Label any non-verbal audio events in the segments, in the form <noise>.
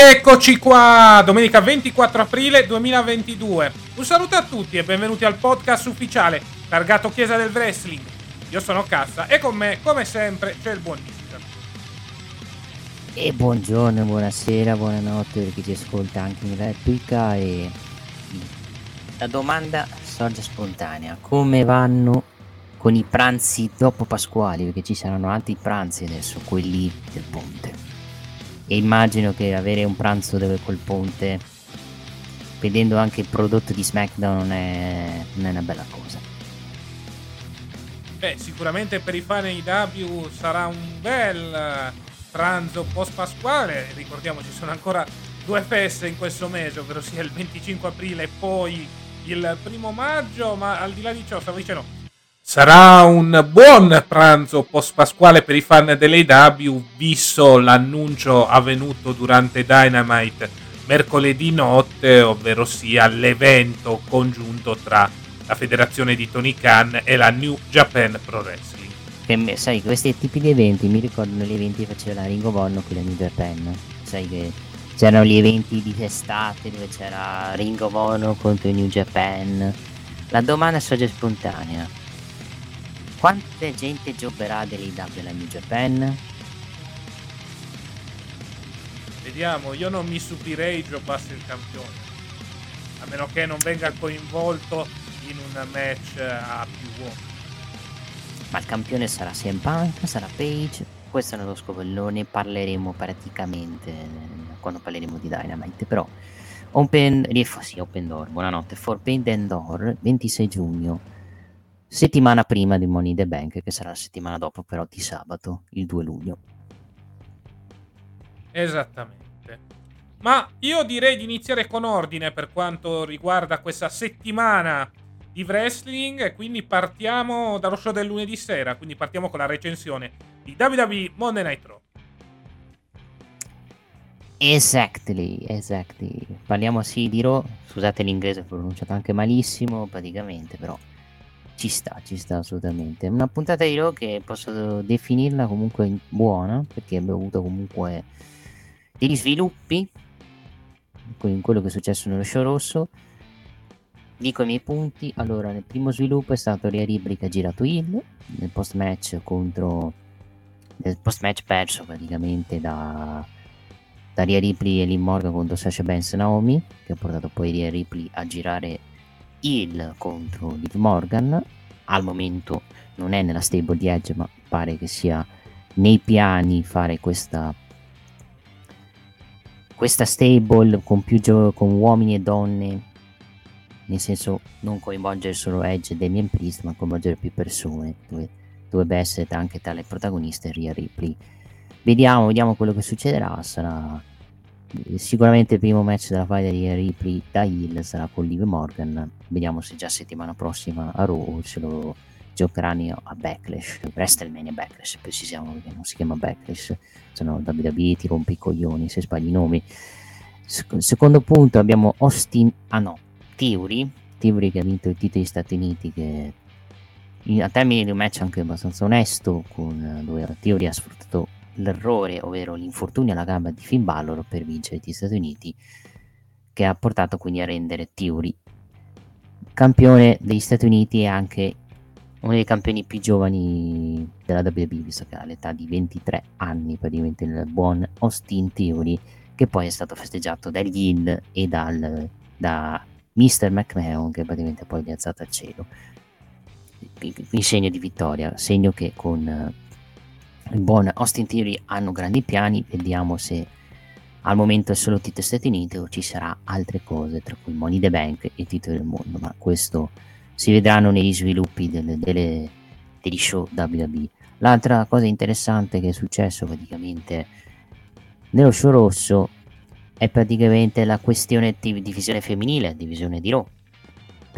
rieccoci qua, domenica 24 aprile 2022. Un saluto a tutti e benvenuti al podcast ufficiale targato Chiesa del Wrestling. Io sono Cassa e con me, come sempre, c'è il buon Nick. E buongiorno, buonasera, buonanotte per chi ci ascolta anche in replica e la domanda sorge spontanea, come vanno con i pranzi dopo Pasquali? Perché ci saranno altri pranzi adesso, quelli del ponte. E immagino che avere un pranzo dove col ponte, vedendo anche il prodotto di SmackDown, non è, non è una bella cosa. Beh, sicuramente per i fan di W sarà un bel eh, pranzo post pasquale. Ricordiamo ci sono ancora due feste in questo mese, ovvero sia il 25 aprile e poi il primo maggio. Ma al di là di ciò, stavo dicendo, sarà un buon pranzo post pasquale per i fan dell'AW, visto l'annuncio avvenuto durante Dynamite mercoledì notte, ovvero sia l'evento congiunto tra la federazione di Tony Khan e la New Japan Pro Wrestling. Che me- sai, questi tipi di eventi mi ricordano gli eventi che faceva la Ring of Honor qui da New Japan. Sai che c'erano gli eventi di estate dove c'era Ring of Honor contro New Japan. La domanda sorge spontanea. Quanta gente giocherà dell'IW alla New Japan? Vediamo, io non mi stupirei giocassi il campione. A meno che non venga coinvolto in un match a più uomini. Ma il campione sarà CM Punk, sarà Page. Questo è nello scovellone, parleremo praticamente eh, quando parleremo di Dynamite. Però Open, sì, open Door, buonanotte. Forbidden Door, 26 giugno, settimana prima di Money in the Bank, che sarà la settimana dopo, però di sabato, il 2 luglio. Esattamente. Ma io direi di iniziare con ordine per quanto riguarda questa settimana di wrestling. Quindi partiamo dallo show del lunedì sera. Quindi partiamo con la recensione di WWE Monday Night Raw. Exactly, exactly. Parliamo sì di Raw, scusate l'inglese, ho pronunciato anche malissimo praticamente, però ci sta, ci sta assolutamente. Una puntata di Raw che posso definirla comunque buona, perché abbiamo avuto comunque degli sviluppi in quello che è successo nello show rosso. Dico i miei punti. Allora, nel primo sviluppo è stato che ha girato Hill nel post match contro nel post match perso praticamente da, da Rhea Ripley e Lynn Morgan contro Sasha Banks Naomi che ha portato poi Rhea Ripley a girare il contro Liv Morgan. Al momento non è nella stable di Edge ma pare che sia nei piani fare questa questa stable con più gio- con uomini e donne. Nel senso non coinvolgere solo Edge e Damien Priest ma coinvolgere più persone dove dovrebbe essere anche tale protagonista Rhea Ripley. Vediamo, vediamo quello che succederà. Sarà sicuramente il primo match della fight di Ripley da Hill sarà con Liv Morgan. Vediamo se già settimana prossima a Raw ce lo giocheranno a Backlash. WrestleMania Backlash precisiamo perché non si chiama Backlash se no WWE ti rompe i coglioni se sbagli i nomi. Secondo punto abbiamo Austin ah no Theory. Theory che ha vinto il titolo degli Stati Uniti che a termini di un match anche abbastanza onesto con, dove Theory ha sfruttato l'errore ovvero l'infortunio alla gamba di Finn Balor per vincere gli Stati Uniti che ha portato quindi a rendere Theory campione degli Stati Uniti e anche uno dei campioni più giovani della WWE, visto che ha l'età di 23 anni, praticamente il buon Austin Theory, che poi è stato festeggiato dagli Hill e dal, da Mr. McMahon, che praticamente poi ha alzato al cielo, in segno di vittoria, segno che con il buon Austin Theory hanno grandi piani, vediamo se al momento è solo titolo Stati Uniti o ci sarà altre cose, tra cui Money the Bank e titolo del mondo, ma questo si vedranno negli sviluppi delle, delle, degli show WWE. L'altra cosa interessante che è successo praticamente nello show rosso è praticamente la questione di divisione femminile, divisione di Raw.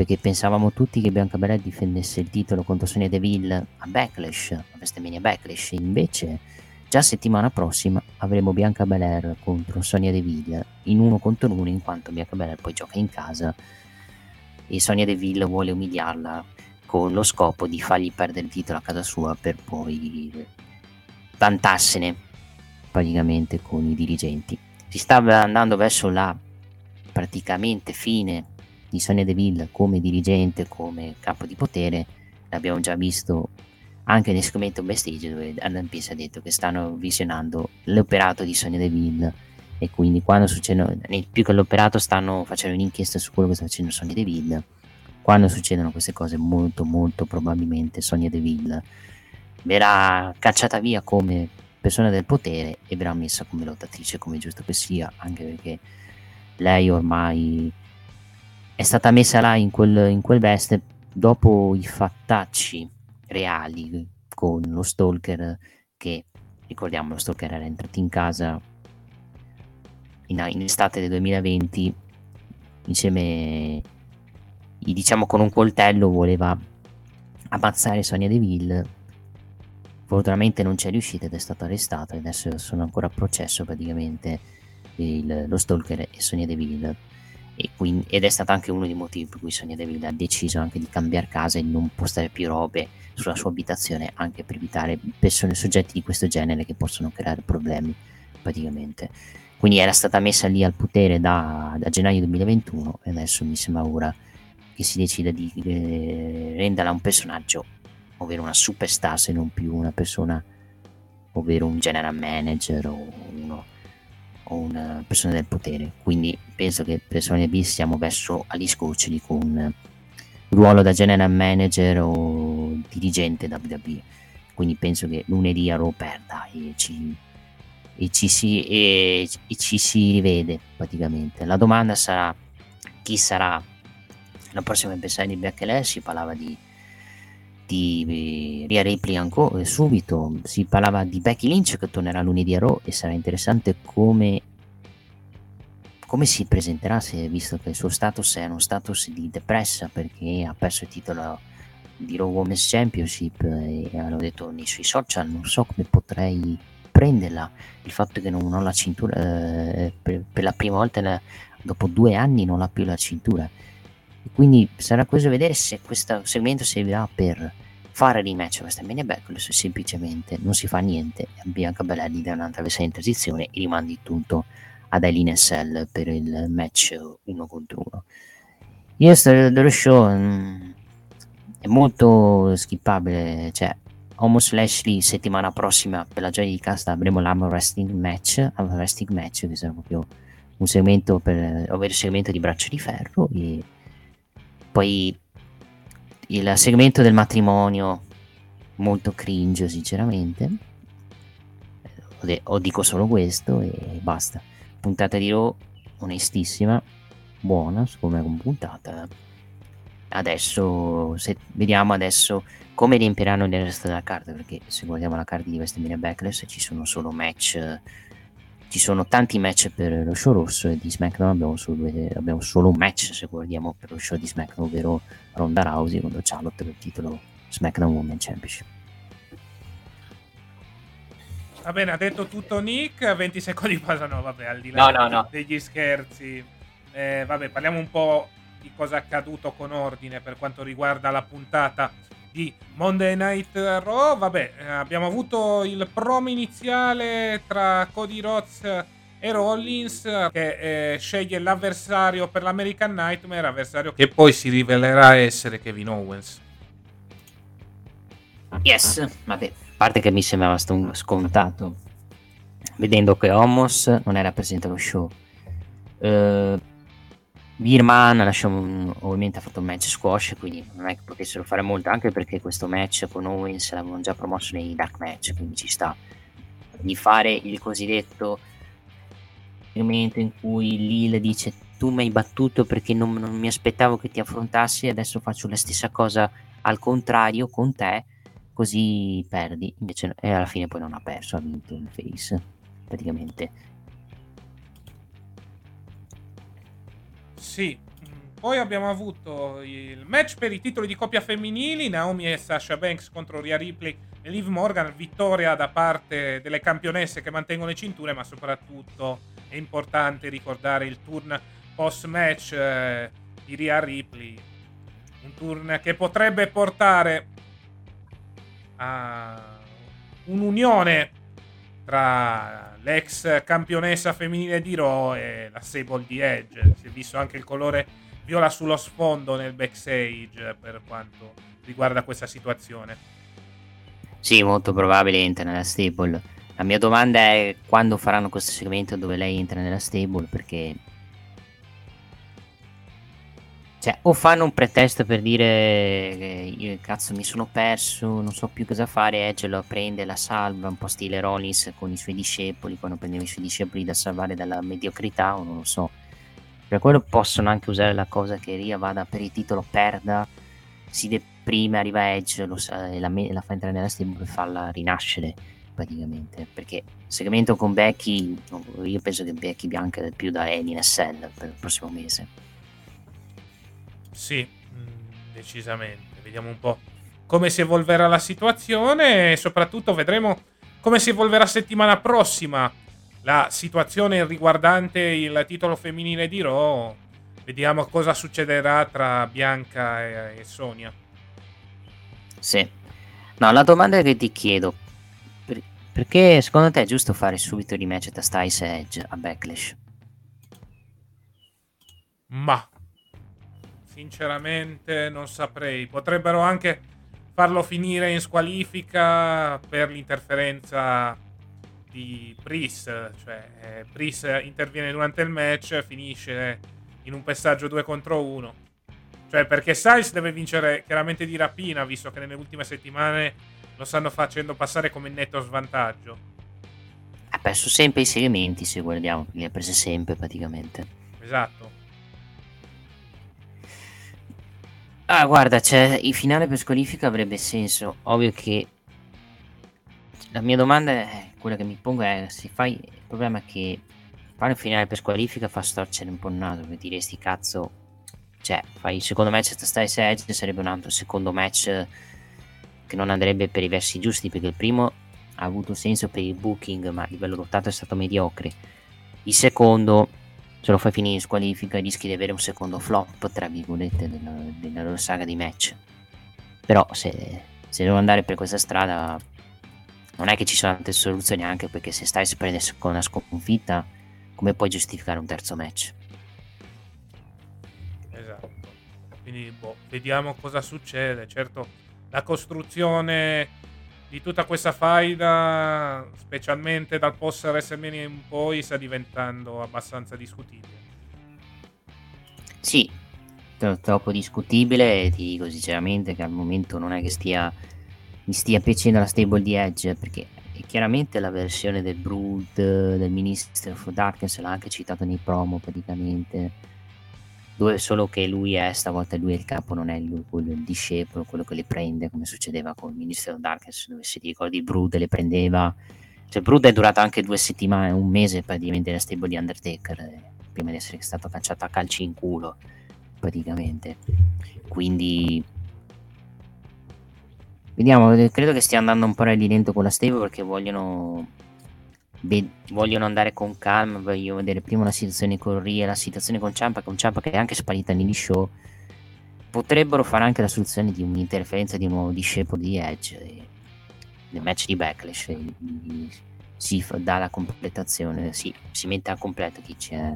Perché pensavamo tutti che Bianca Belair difendesse il titolo contro Sonia Deville a Backlash, a WrestleMania Backlash, invece già settimana prossima avremo Bianca Belair contro Sonia Deville in uno contro uno in quanto Bianca Belair poi gioca in casa e Sonia Deville vuole umiliarla con lo scopo di fargli perdere il titolo a casa sua per poi vantarsene praticamente con i dirigenti. Si stava andando verso la praticamente fine di Sonia Deville come dirigente, come capo di potere, l'abbiamo già visto anche nel segmento backstage dove Adam Pearce ha detto che stanno visionando l'operato di Sonia Deville e quindi quando succedono, più che l'operato stanno facendo un'inchiesta su quello che sta facendo Sonia Deville, quando succedono queste cose molto molto probabilmente Sonia Deville verrà cacciata via come persona del potere e verrà messa come lottatrice come giusto che sia, anche perché lei ormai è stata messa là in quel, in quel veste dopo i fattacci reali con lo stalker che ricordiamo lo stalker era entrato in casa in, in estate del 2020 insieme diciamo con un coltello voleva ammazzare Sonia Deville. Fortunatamente non c'è riuscita ed è stato arrestato e adesso sono ancora a processo praticamente il, lo stalker e Sonia Deville quindi, ed è stato anche uno dei motivi per cui Sonia Deville ha deciso anche di cambiare casa e non postare più robe sulla sua abitazione anche per evitare persone soggetti di questo genere che possono creare problemi praticamente. Quindi era stata messa lì al potere da, da gennaio 2021 e adesso mi sembra ora che si decida di eh, renderla un personaggio, ovvero una superstar se non più una persona, ovvero un general manager o, o una persona del potere. Quindi penso che per Sony B siamo verso agli scoccioli con un ruolo da general manager o dirigente WWE. Quindi penso che lunedì a Raw perda e ci e ci si, e, e ci si rivede praticamente. La domanda sarà chi sarà la prossima avversaria di Backlash, si parlava di, di Ria Ripley ancora subito, si parlava di Becky Lynch che tornerà lunedì a Raw e sarà interessante come come si presenterà se visto che il suo status è uno status di depressa perché ha perso il titolo di Raw Women's Championship e hanno detto nei suoi social non so come potrei prenderla il fatto che non ho la cintura eh, per, per, la prima volta dopo due anni non ha più la cintura quindi sarà curioso vedere se questo segmento servirà per fare rematch a WrestleMania Backlash se semplicemente non si fa niente e Bianca Belair dà un'altra versione in transizione e rimandi tutto ad Eileen SL per il match uno contro uno. Io sto dello show mh, mm, è molto skippabile cioè Homos Lashley settimana prossima per la gioia di casta avremo l'Arm Wrestling Match, Arm Wrestling Match che sarà proprio un segmento per, ovvero segmento di braccio di ferro e poi il segmento del matrimonio molto cringe sinceramente. O dico solo questo e basta. Puntata di Raw onestissima buona secondo me come puntata. Adesso se, vediamo adesso come riempiranno il resto della carta perché se guardiamo la carta di WrestleMania Backlash ci sono solo match ci sono tanti match per lo show rosso e di SmackDown abbiamo solo, abbiamo solo un match se guardiamo per lo show di SmackDown ovvero Ronda Rousey contro Charlotte per il titolo SmackDown Women Championship Va bene, ha detto tutto Nick, 20 secondi passano, vabbè, al di là no, no, no. degli scherzi. Eh, vabbè, parliamo un po' di cosa è accaduto con ordine per quanto riguarda la puntata di Monday Night Raw. Vabbè, eh, abbiamo avuto il promo iniziale tra Cody Rhodes e Rollins che eh, sceglie l'avversario per l'American Nightmare, avversario che poi si rivelerà essere Kevin Owens. Yes, vabbè, a parte che mi sembrava scontato vedendo che Homos non era presente allo show. Uh, Birman lasciamo, ovviamente ha fatto un match squash, quindi non è che potessero fare molto, anche perché questo match con Owens l'avevano già promosso nei dark match, quindi ci sta di fare il cosiddetto momento in cui Lil dice tu mi hai battuto perché non, non mi aspettavo che ti affrontassi adesso faccio la stessa cosa al contrario con te così perdi. Invece e alla fine poi non ha perso ha vinto il face praticamente Sì. Poi abbiamo avuto il match per i titoli di coppia femminili, Naomi e Sasha Banks contro Rhea Ripley e Liv Morgan, vittoria da parte delle campionesse che mantengono le cinture, ma soprattutto è importante ricordare il turn post match eh, di Rhea Ripley, un turn che potrebbe portare a un'unione tra l'ex campionessa femminile di Raw e la Sable di Edge. Si è visto anche il colore viola sullo sfondo nel backstage per quanto riguarda questa situazione. Sì, molto probabile entra nella stable. La mia domanda è quando faranno questo segmento dove lei entra nella stable perché cioè, o fanno un pretesto per dire che io cazzo mi sono perso, non so più cosa fare, Edge lo prende, la salva, un po' stile Rollins con i suoi discepoli, quando prendeva i suoi discepoli da salvare dalla mediocrità, o non lo so. Per quello possono anche usare la cosa che Ria vada per il titolo, perda, si deprime, arriva Edge lo sa, e la, la, fa entrare nella stable per farla rinascere praticamente. Perché segmento con Becky, io penso che Becky Bianca più da Amy SL per il prossimo mese. Sì, mm, decisamente. Vediamo un po' come si evolverà la situazione e soprattutto vedremo come si evolverà settimana prossima la situazione riguardante il titolo femminile di Raw. Vediamo cosa succederà tra Bianca e, e Sonia. Sì. No, la domanda che ti chiedo, per, perché secondo te è giusto fare subito il rematch tra Styles e Edge a Backlash? Ma Sinceramente non saprei. Potrebbero anche farlo finire in squalifica per l'interferenza di Pris. Cioè, eh, Pris interviene durante il match, finisce in un passaggio 2 contro 1. Cioè, perché Styles deve vincere chiaramente di rapina, visto che nelle ultime settimane lo stanno facendo passare come netto svantaggio. Ha perso sempre i segmenti, se guardiamo, li ha presi sempre praticamente. Esatto. Ah, guarda, cioè, il finale per squalifica avrebbe senso. Ovvio che la mia domanda è quella che mi pongo è se fai il problema è che fare un finale per squalifica fa storcere un po' il naso per diresti cazzo cioè fai il secondo match tra Styles Edge sarebbe un altro secondo match che non andrebbe per i versi giusti perché il primo ha avuto senso per il booking ma a livello lottato è stato mediocre il secondo se lo fai finire in squalifica rischi di avere un secondo flop, tra virgolette, della, della loro saga di match. Però se, se devo andare per questa strada non è che ci sono tante soluzioni anche perché se stai prende con una sconfitta come puoi giustificare un terzo match? Esatto. Quindi boh, vediamo cosa succede. Certo, la costruzione di tutta questa faida, specialmente dal post WrestleMania in poi, sta diventando abbastanza discutibile. Sì, troppo discutibile e ti dico sinceramente che al momento non è che stia mi stia piacendo la stable di Edge perché chiaramente la versione del Brood del Minister of Darkness l'ha anche citato nei promo praticamente dove solo che lui è stavolta lui è il capo non è lui quello il discepolo quello che le prende come succedeva con il Minister of Darkness dove se ti ricordi Brood le prendeva cioè Brood è durata anche due settimane un mese praticamente nella stable di Undertaker eh, prima di essere stato cacciato a calci in culo praticamente. Quindi vediamo, credo che stia andando un po' lento con la stable perché vogliono Beh, vogliono andare con calma, voglio vedere prima la situazione con Ria, la situazione con Ciampa, con Ciampa che è anche sparita negli show. Potrebbero fare anche la soluzione di un'interferenza di un nuovo discepolo di Edge nel match di Backlash. Si dà la completazione, sì, si mette a completo chi c'è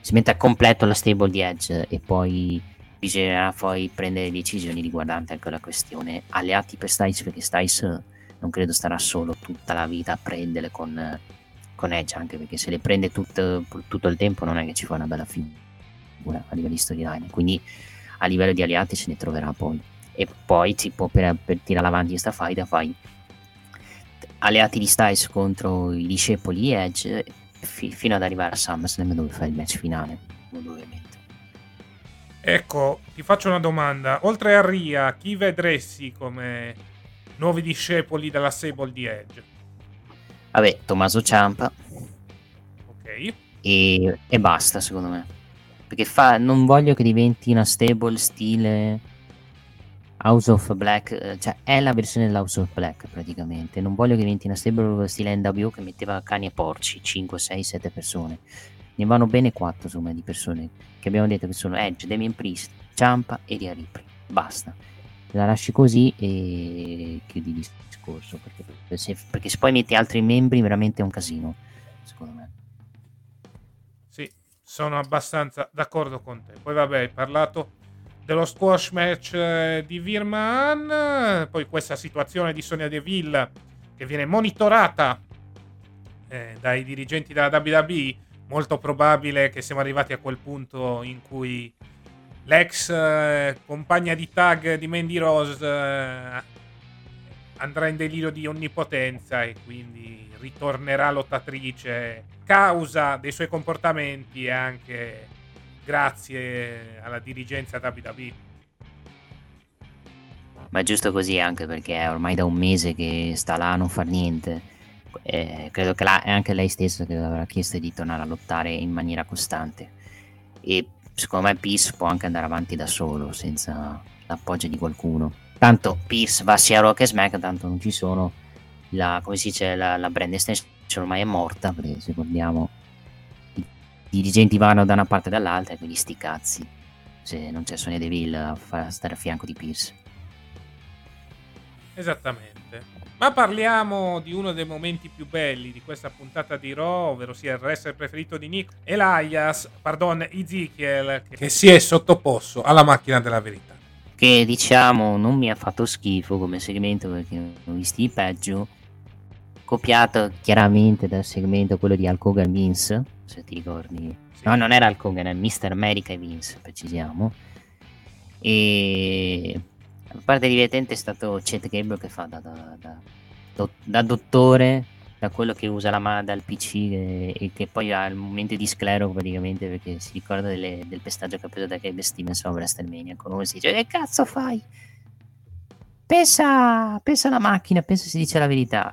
si mette a completo la stable di Edge e poi bisognerà poi prendere decisioni riguardanti anche la questione alleati per Styles perché Styles non credo starà solo tutta la vita a prenderle con, con Edge anche perché se le prende tutto, tutto, il tempo non è che ci fa una bella figura a livello di storyline quindi a livello di alleati se ne troverà poi e poi tipo, per, per tirare avanti questa fight fai alleati di Styles contro i discepoli di Edge fi- fino ad arrivare a SummerSlam dove fai il match finale, ovviamente. Ecco, ti faccio una domanda. Oltre a Ria, chi vedresti come nuovi discepoli della Sable di Edge? Vabbè, Tommaso Ciampa. Ok. E, e basta, secondo me. Perché fa, non voglio che diventi una stable stile House of Black, eh, cioè è la versione dell'House of Black praticamente. Non voglio che diventi una stable stile NWO che metteva cani e porci, 5, 6, 7 persone. Ne vanno bene 4 insomma di persone che abbiamo detto che sono Edge, Damien Priest, Ciampa e Ria Ripley. Basta. La lasci così e chiudi il discorso perché se, perché se poi metti altri membri veramente è un casino, secondo me. Sì, sono abbastanza d'accordo con te. Poi vabbè, hai parlato dello squash match eh, di Virman, poi questa situazione di Sonia Deville che viene monitorata eh, dai dirigenti della WWE, molto probabile che siamo arrivati a quel punto in cui l'ex eh, compagna di tag di Mandy Rose eh, andrà in delirio di onnipotenza e quindi ritornerà lottatrice causa dei suoi comportamenti e anche grazie alla dirigenza WWE. Ma è giusto così anche perché è ormai da un mese che sta là a non far niente. Eh, credo che la, anche lei stessa che avrà chiesto di tornare a lottare in maniera costante. E secondo me Pierce può anche andare avanti da solo senza l'appoggio di qualcuno. Tanto Pierce va sia a Rock che Smack, tanto non ci sono. La, come si dice, la, la brand extension ormai è morta, perché se ricordiamo dirigenti vanno da una parte e dall'altra, quindi sti cazzi. Se non c'è Sonia Deville a stare a fianco di Pierce. Esattamente. Ma parliamo di uno dei momenti più belli di questa puntata di Raw, ovvero sia il wrestler preferito di Nick, Elias, pardon, Ezekiel, che si è sottoposto alla macchina della verità. Che diciamo non mi ha fatto schifo come segmento perché ho visti i peggio. Copiato chiaramente dal segmento quello di Hulk Hogan Vince, se ti ricordi. Sì. No, non era Hulk Hogan, era Mr. America e Vince, precisiamo. E la parte divertente è stato Chet Gable che fa da, da, da, da, dottore, da quello che usa la mano dal PC e, e, che poi ha il momento di sclero praticamente perché si ricorda delle, del pestaggio che ha preso da Gable Stevens a WrestleMania. Con uno si dice che cazzo fai? Pensa, pensa alla macchina, pensa si dice la verità.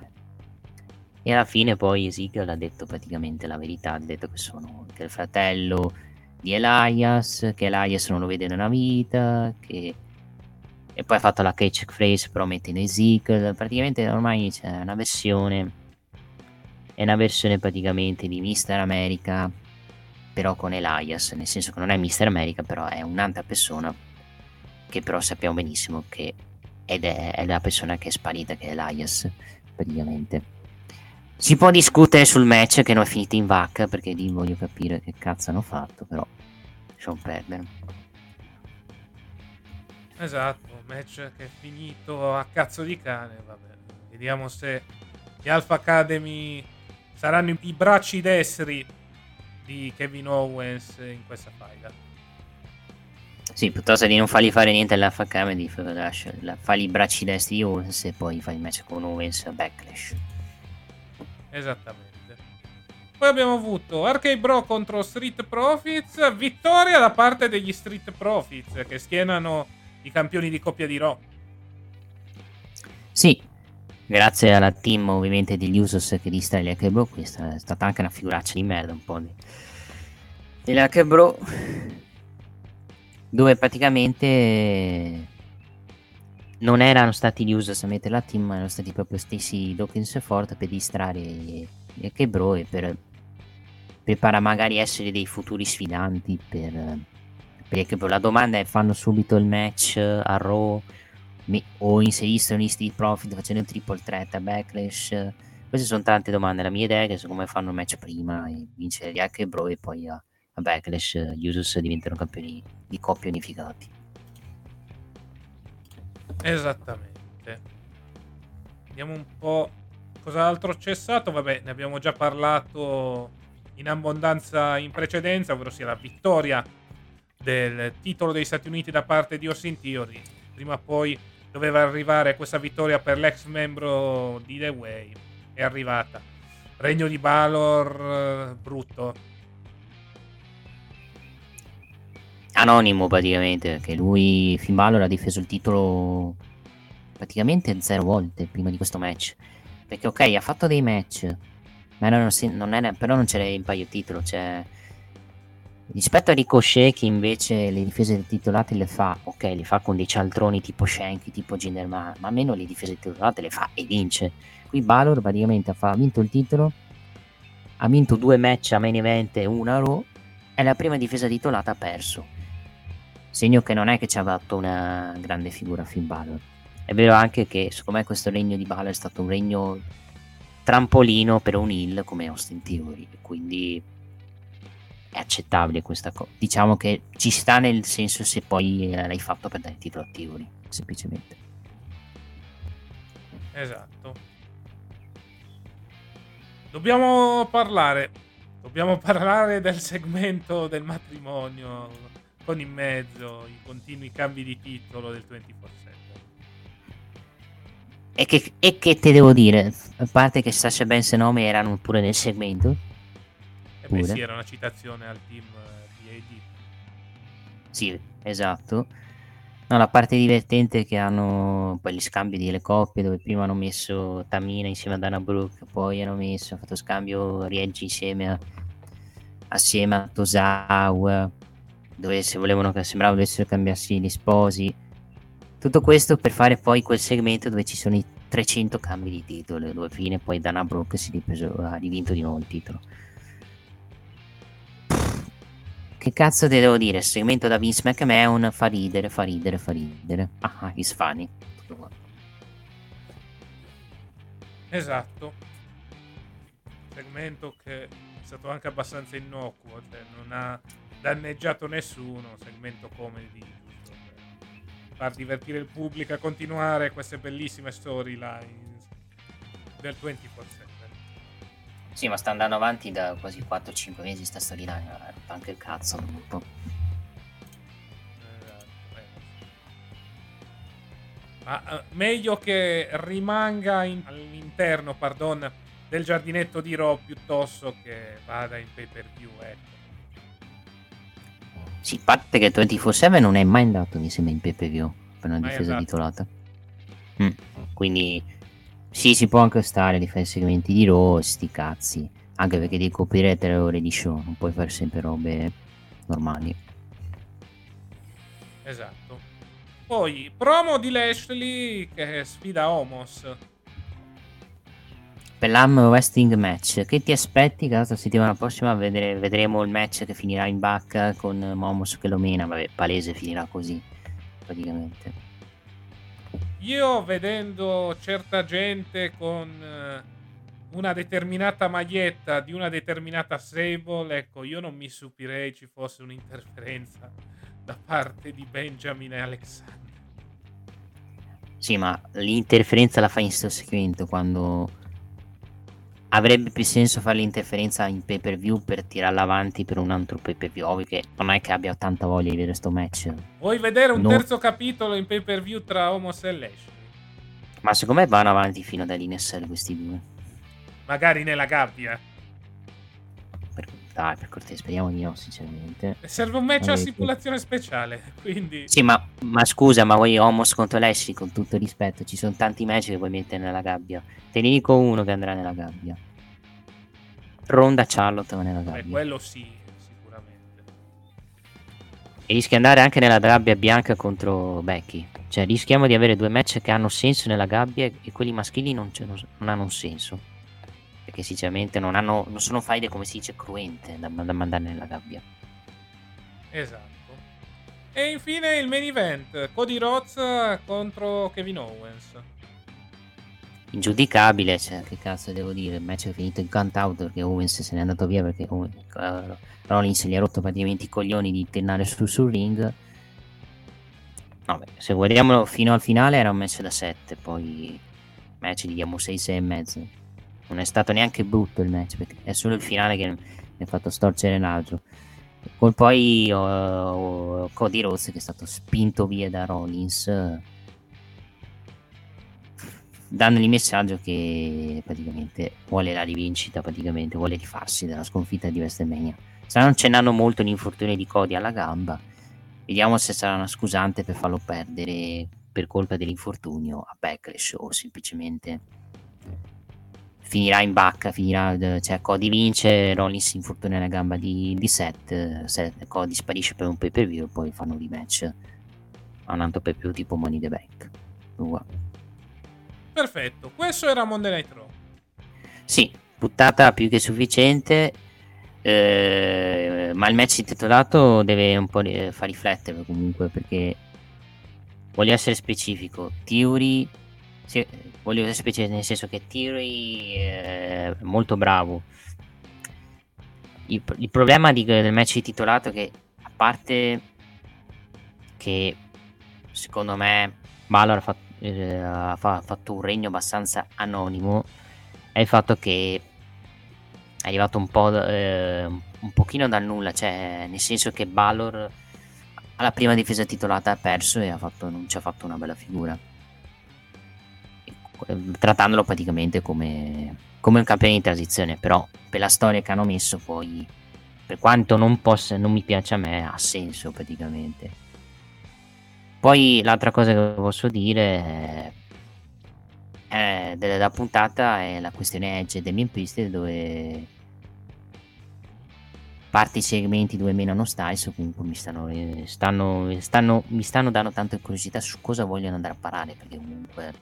E alla fine poi Ezekiel ha detto praticamente la verità, ha detto che sono che il fratello di Elias, che Elias non lo vede nella vita, che... e poi ha fatto la catch phrase però mette in Ezekiel, praticamente ormai c'è una versione, è una versione praticamente di Mister America, però con Elias, nel senso che non è Mister America, però è un'altra persona che però sappiamo benissimo che ed è, è la persona che è sparita, che è Elias, praticamente. Si può discutere sul match che non è finito in vacca perché lì voglio capire che cazzo hanno fatto, però lasciamo perdere. Esatto, match che è finito a cazzo di cane, vabbè. Vediamo se gli Alpha Academy saranno i bracci destri di Kevin Owens in questa faida. Sì, piuttosto di non fargli fare niente all'Alpha Academy, fagli i bracci destri di Owens e poi fai il match con Owens a Backlash. Esattamente. Poi abbiamo avuto Arcade Bro contro Street Profits, vittoria da parte degli Street Profits che schienano i campioni di coppia di Raw. Sì, grazie alla team ovviamente degli Usos che distrae gli Arcade Bro, questa è stata anche una figuraccia di merda un po' di... degli dove praticamente non erano stati gli Usos a mettere la team, ma erano stati proprio stessi Dawkins e Ford per distrarre gli Arcade Bro e per prepara magari essere dei futuri sfidanti per, perché la domanda è fanno subito il match a Raw? O inseriscono gli Street Profit facendo il triple threat a Backlash? Queste sono tante domande. La mia idea è che secondo me fanno il match prima e vincere gli Hack Bro e poi a, a Backlash gli Usos diventano campioni di coppia unificati esattamente. Vediamo un po' cos'altro c'è stato. Vabbè ne abbiamo già parlato in abbondanza in precedenza, ovvero sia la vittoria del titolo degli Stati Uniti da parte di Austin Theory. Prima o poi doveva arrivare questa vittoria per l'ex membro di The Way. È arrivata. Regno di Balor, eh, brutto. Anonimo praticamente, perché lui, Finn Balor, ha difeso il titolo praticamente zero volte prima di questo match. Perché ok, ha fatto dei match ma non, non era, però non c'era in paio titolo. Cioè, rispetto a Ricochet, che invece le difese titolate le fa, ok, le fa con dei cialtroni tipo Shanky, tipo Jinder, ma, almeno le difese titolate le fa e vince. Qui Balor praticamente ha vinto il titolo, ha vinto due match a main event e una Raw, e la prima difesa titolata ha perso. Segno che non è che ci ha fatto una grande figura Finn Balor. È vero anche che secondo me questo regno di Balor è stato un regno trampolino per un hill come Austin Theory, quindi è accettabile questa cosa. Diciamo che ci sta nel senso se poi l'hai fatto per dare il titolo a Theory, semplicemente. Esatto. Dobbiamo parlare, dobbiamo <laughs> parlare del segmento del matrimonio con in mezzo i continui cambi di titolo del 24 e che, e che, te devo dire? A parte che Sasha Benz e Nomi erano pure nel segmento. E beh sì, era una citazione al team di eh, AD. Sì, esatto. No, la parte divertente è che hanno poi gli scambi delle coppie dove prima hanno messo Tamina insieme a Dana Brooke, poi hanno messo, hanno fatto scambio Rieggi insieme a, assieme a Tosawa, dove se volevano che sembrava dovessero cambiarsi gli sposi tutto questo per fare poi quel segmento dove ci sono i 300 cambi di titolo, dove fine poi Dana Brooke si ripreso, ha rivinto di nuovo il titolo. Che cazzo te devo dire? Il segmento da Vince McMahon fa ridere, fa ridere, fa ridere. Ah, is funny. Esatto. Segmento che è stato anche abbastanza innocuo, cioè non ha danneggiato nessuno, segmento comedy far divertire il pubblico a continuare queste bellissime storyline del 24-7. Sì, ma sta andando avanti da quasi 4-5 mesi sta storyline, anche il cazzo un. Esatto, ma uh, meglio che rimanga in, all'interno, pardon, del giardinetto di Raw piuttosto che vada in pay per view, ecco. Sì, parte che 24-7 non è mai andato, mi sembra, in PPV per una difesa esatto. titolata. Mm. Quindi sì, si può anche stare di fare segmenti di Raw, sti cazzi. Anche perché devi coprire tre ore di show, non puoi fare sempre robe normali. Esatto. Poi, promo di Lashley che sfida Homos per l'Am Wrestling Match. Che ti aspetti? Che la settimana prossima vedere, vedremo il match che finirà in bacca con Momos che lo mena. Vabbè, palese finirà così, praticamente. Io vedendo certa gente con eh, una determinata maglietta di una determinata stable, ecco, io non mi stupirei ci fosse un'interferenza da parte di Benjamin e Alexander. Sì, ma l'interferenza la fa in sto segmento quando avrebbe più senso fare l'interferenza in pay per view per tirarla avanti per un altro pay per view. Ovvio che non è che abbia tanta voglia di vedere sto match. Vuoi vedere un no. terzo capitolo in pay per view tra Homos e Lash? Ma secondo me vanno avanti fino ad Alinesel questi due. Magari nella gabbia. Per, dai, per cortesia, speriamo di no, sinceramente. Serve un match a stipulazione speciale, quindi... Sì, ma, ma scusa, ma voi Homos contro Lashley, con tutto rispetto, ci sono tanti match che puoi mettere nella gabbia. Te ne dico uno che andrà nella gabbia. Ronda Charlotte va nella gabbia. Beh, quello sì, sicuramente. E rischia di andare anche nella gabbia bianca contro Becky. Cioè, rischiamo di avere due match che hanno senso nella gabbia e quelli maschili non, non hanno un senso. Perché sinceramente non, hanno, non sono faide, come si dice, cruente da, da mandare nella gabbia. Esatto. E infine il main event, Cody Rhodes contro Kevin Owens. Ingiudicabile, cioè, che cazzo devo dire, il match è finito in count out perché Owens se n'è andato via perché uh, Rollins gli ha rotto praticamente i coglioni di tornare su, sul ring Vabbè, se guardiamo fino al finale era un match da 7, poi match gli diamo 6, 6 e mezzo. Non è stato neanche brutto il match, perché è solo il finale che mi ha fatto storcere il. Con poi uh, Cody Rhodes che è stato spinto via da Rollins, dandogli il messaggio che praticamente vuole la rivincita, praticamente vuole rifarsi dalla sconfitta di WrestleMania. Stanno accennando molto l'infortunio di Cody alla gamba Vediamo se sarà una scusante per farlo perdere per colpa dell'infortunio a Backlash o semplicemente finirà in bacca, finirà, cioè Cody vince, Rollins infortuna la gamba di, di Seth, Seth, Cody sparisce per un pay per view e poi fanno un rematch a un altro pay per view tipo Money the Bank. Uguale. Perfetto, questo era Monday Night Raw. Sì, puntata più che sufficiente eh, ma il match intitolato deve un po' far riflettere comunque perché voglio essere specifico. Theory, sì, voglio essere specifico nel senso che Theory è molto bravo. Il, il problema di, del match intitolato è che a parte che secondo me Balor ha fatto, eh, ha fatto un regno abbastanza anonimo è il fatto che è arrivato un po' eh, un pochino dal nulla, cioè nel senso che Balor alla prima difesa titolata ha perso e ha fatto, non ci ha fatto una bella figura. Trattandolo praticamente come, come un campione di transizione, però per la storia che hanno messo poi, per quanto non, possa, non mi piace a me, ha senso praticamente. Poi l'altra cosa che posso dire è, è della puntata è la questione Edge e Damien Priest dove parte i segmenti dove menano Styles comunque mi stanno, eh, stanno, stanno, mi stanno dando tanta curiosità su cosa vogliono andare a parare perché comunque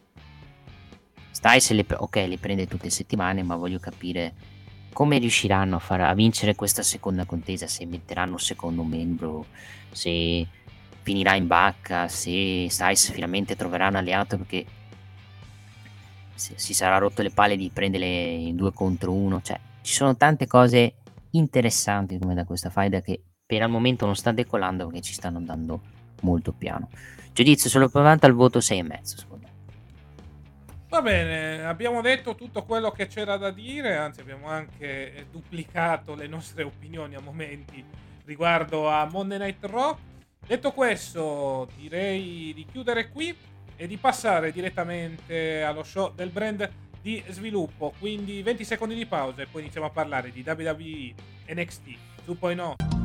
Styles le, ok le prende tutte le settimane ma voglio capire come riusciranno a, far, a vincere questa seconda contesa se metteranno un secondo membro se finirà in bacca se Styles finalmente troverà un alleato perché si sarà rotto le palle di prenderle in due contro uno cioè ci sono tante cose interessanti come da questa faida che per il momento non sta decollando perché ci stanno andando molto piano. Giudizio sulla provante al voto 6,5 secondo me. Va bene, abbiamo detto tutto quello che c'era da dire, anzi abbiamo anche duplicato le nostre opinioni a momenti riguardo a Monday Night Raw. Detto questo, direi di chiudere qui e di passare direttamente allo show del brand di sviluppo. Quindi 20 secondi di pausa e poi iniziamo a parlare di WWE NXT 2.0.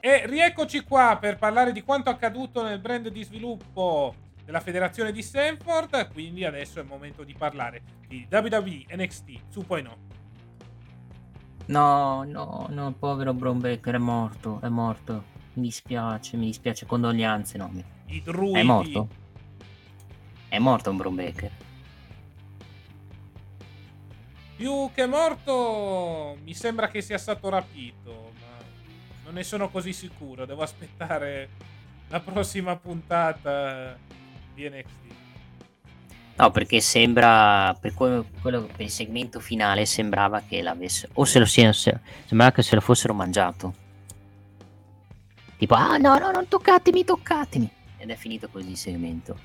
E rieccoci qua per parlare di quanto accaduto nel brand di sviluppo della federazione di Stanford. Quindi adesso è il momento di parlare di WWE NXT 2.0. No, no, no, povero Bron Baker è morto, è morto. Mi dispiace, mi dispiace, condoglianze, no. I druidi. È morto? È morto un Brombaker. Più che morto, mi sembra che sia stato rapito, non ne sono così sicuro. Devo aspettare la prossima puntata di NXT. No, perché sembra per quello, quello, per il segmento finale sembrava che l'avesse o se lo sia sembrava che se lo fossero mangiato. Tipo, ah no, no, non toccatemi, toccatemi. Ed è finito così il segmento.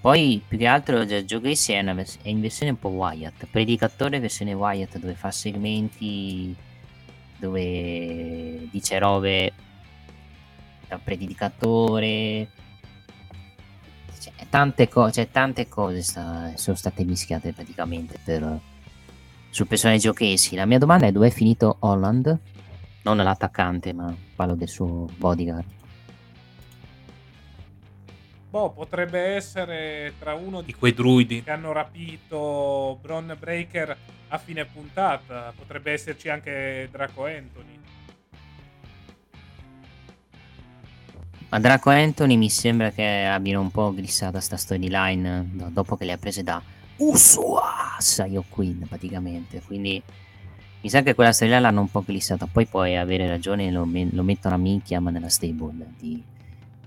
Poi, più che altro, Joe Gacy è, vers- è in versione un po' Wyatt. Predicatore versione Wyatt dove fa segmenti dove dice robe da predicatore tante, co- cioè, tante cose sta- sono state mischiate praticamente per, sul personaggio Casey. La mia domanda è dove è finito Holland? Non l'attaccante, ma parlo del suo bodyguard. Boh, potrebbe essere tra uno di quei druidi che hanno rapito Bron Breaker a fine puntata. Potrebbe esserci anche Draco Anthony. Ma Draco Anthony mi sembra che abbiano un po' glissato sta storyline dopo che le ha prese da Usua Sayo Queen praticamente. Quindi mi sa che quella storyline l'hanno un po' glissata. Poi puoi avere ragione, lo, me- lo mettono a minchia ma nella stable di,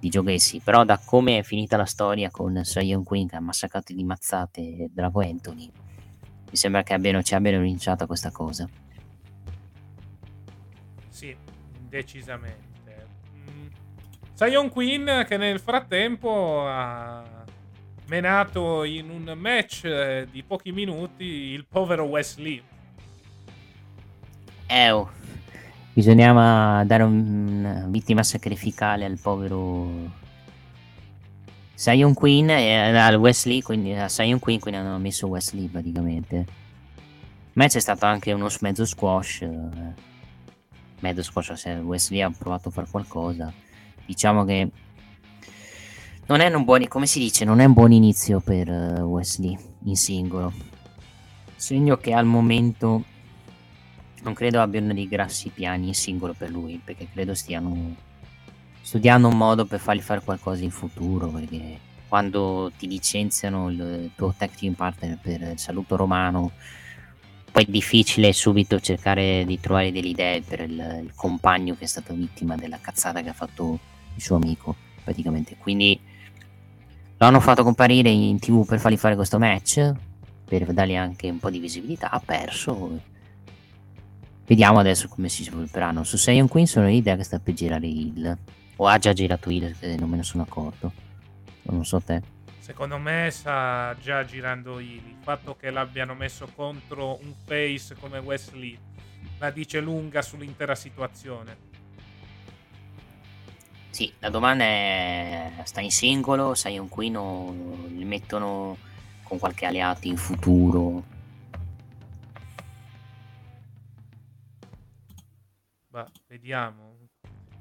di Giochessi. Però da come è finita la storia con Sayon Queen che ha massacrato di mazzate Draco Anthony, mi sembra che abbiano, ci abbiano rinunciato a questa cosa. Sì, decisamente. Sion Queen che nel frattempo ha menato in un match eh, di pochi minuti il povero Wesley. Eh, oh. Bisognava dare una vittima sacrificale al povero Sion Queen e al Wesley, quindi a Sion Queen, quindi hanno messo Wesley praticamente. Il match è stato anche uno mezzo squash. Eh. Mezzo squash, se Wesley ha provato a fare qualcosa diciamo che non è un buon, come si dice, non è un buon inizio per uh, Wesley in singolo. Segno che al momento non credo abbiano dei grassi piani in singolo per lui, perché credo stiano studiando un modo per fargli fare qualcosa in futuro, perché quando ti licenziano il tuo tech team partner per il saluto romano, poi è difficile subito cercare di trovare delle idee per il, il compagno che è stato vittima della cazzata che ha fatto il suo amico, praticamente. Quindi l'hanno fatto comparire in tv per fargli fare questo match, per dargli anche un po' di visibilità. Ha perso. Vediamo adesso come si svilupperanno. Su Saiyan Queen sono l'idea che sta per girare il. O ha già girato il, non me ne sono accorto. Non so te. Secondo me sta già girando il, il fatto che l'abbiano messo contro un face come Wesley la dice lunga sull'intera situazione. Sì, la domanda è: sta in singolo? Sai un Queen o li mettono con qualche alleato in futuro? Vediamo.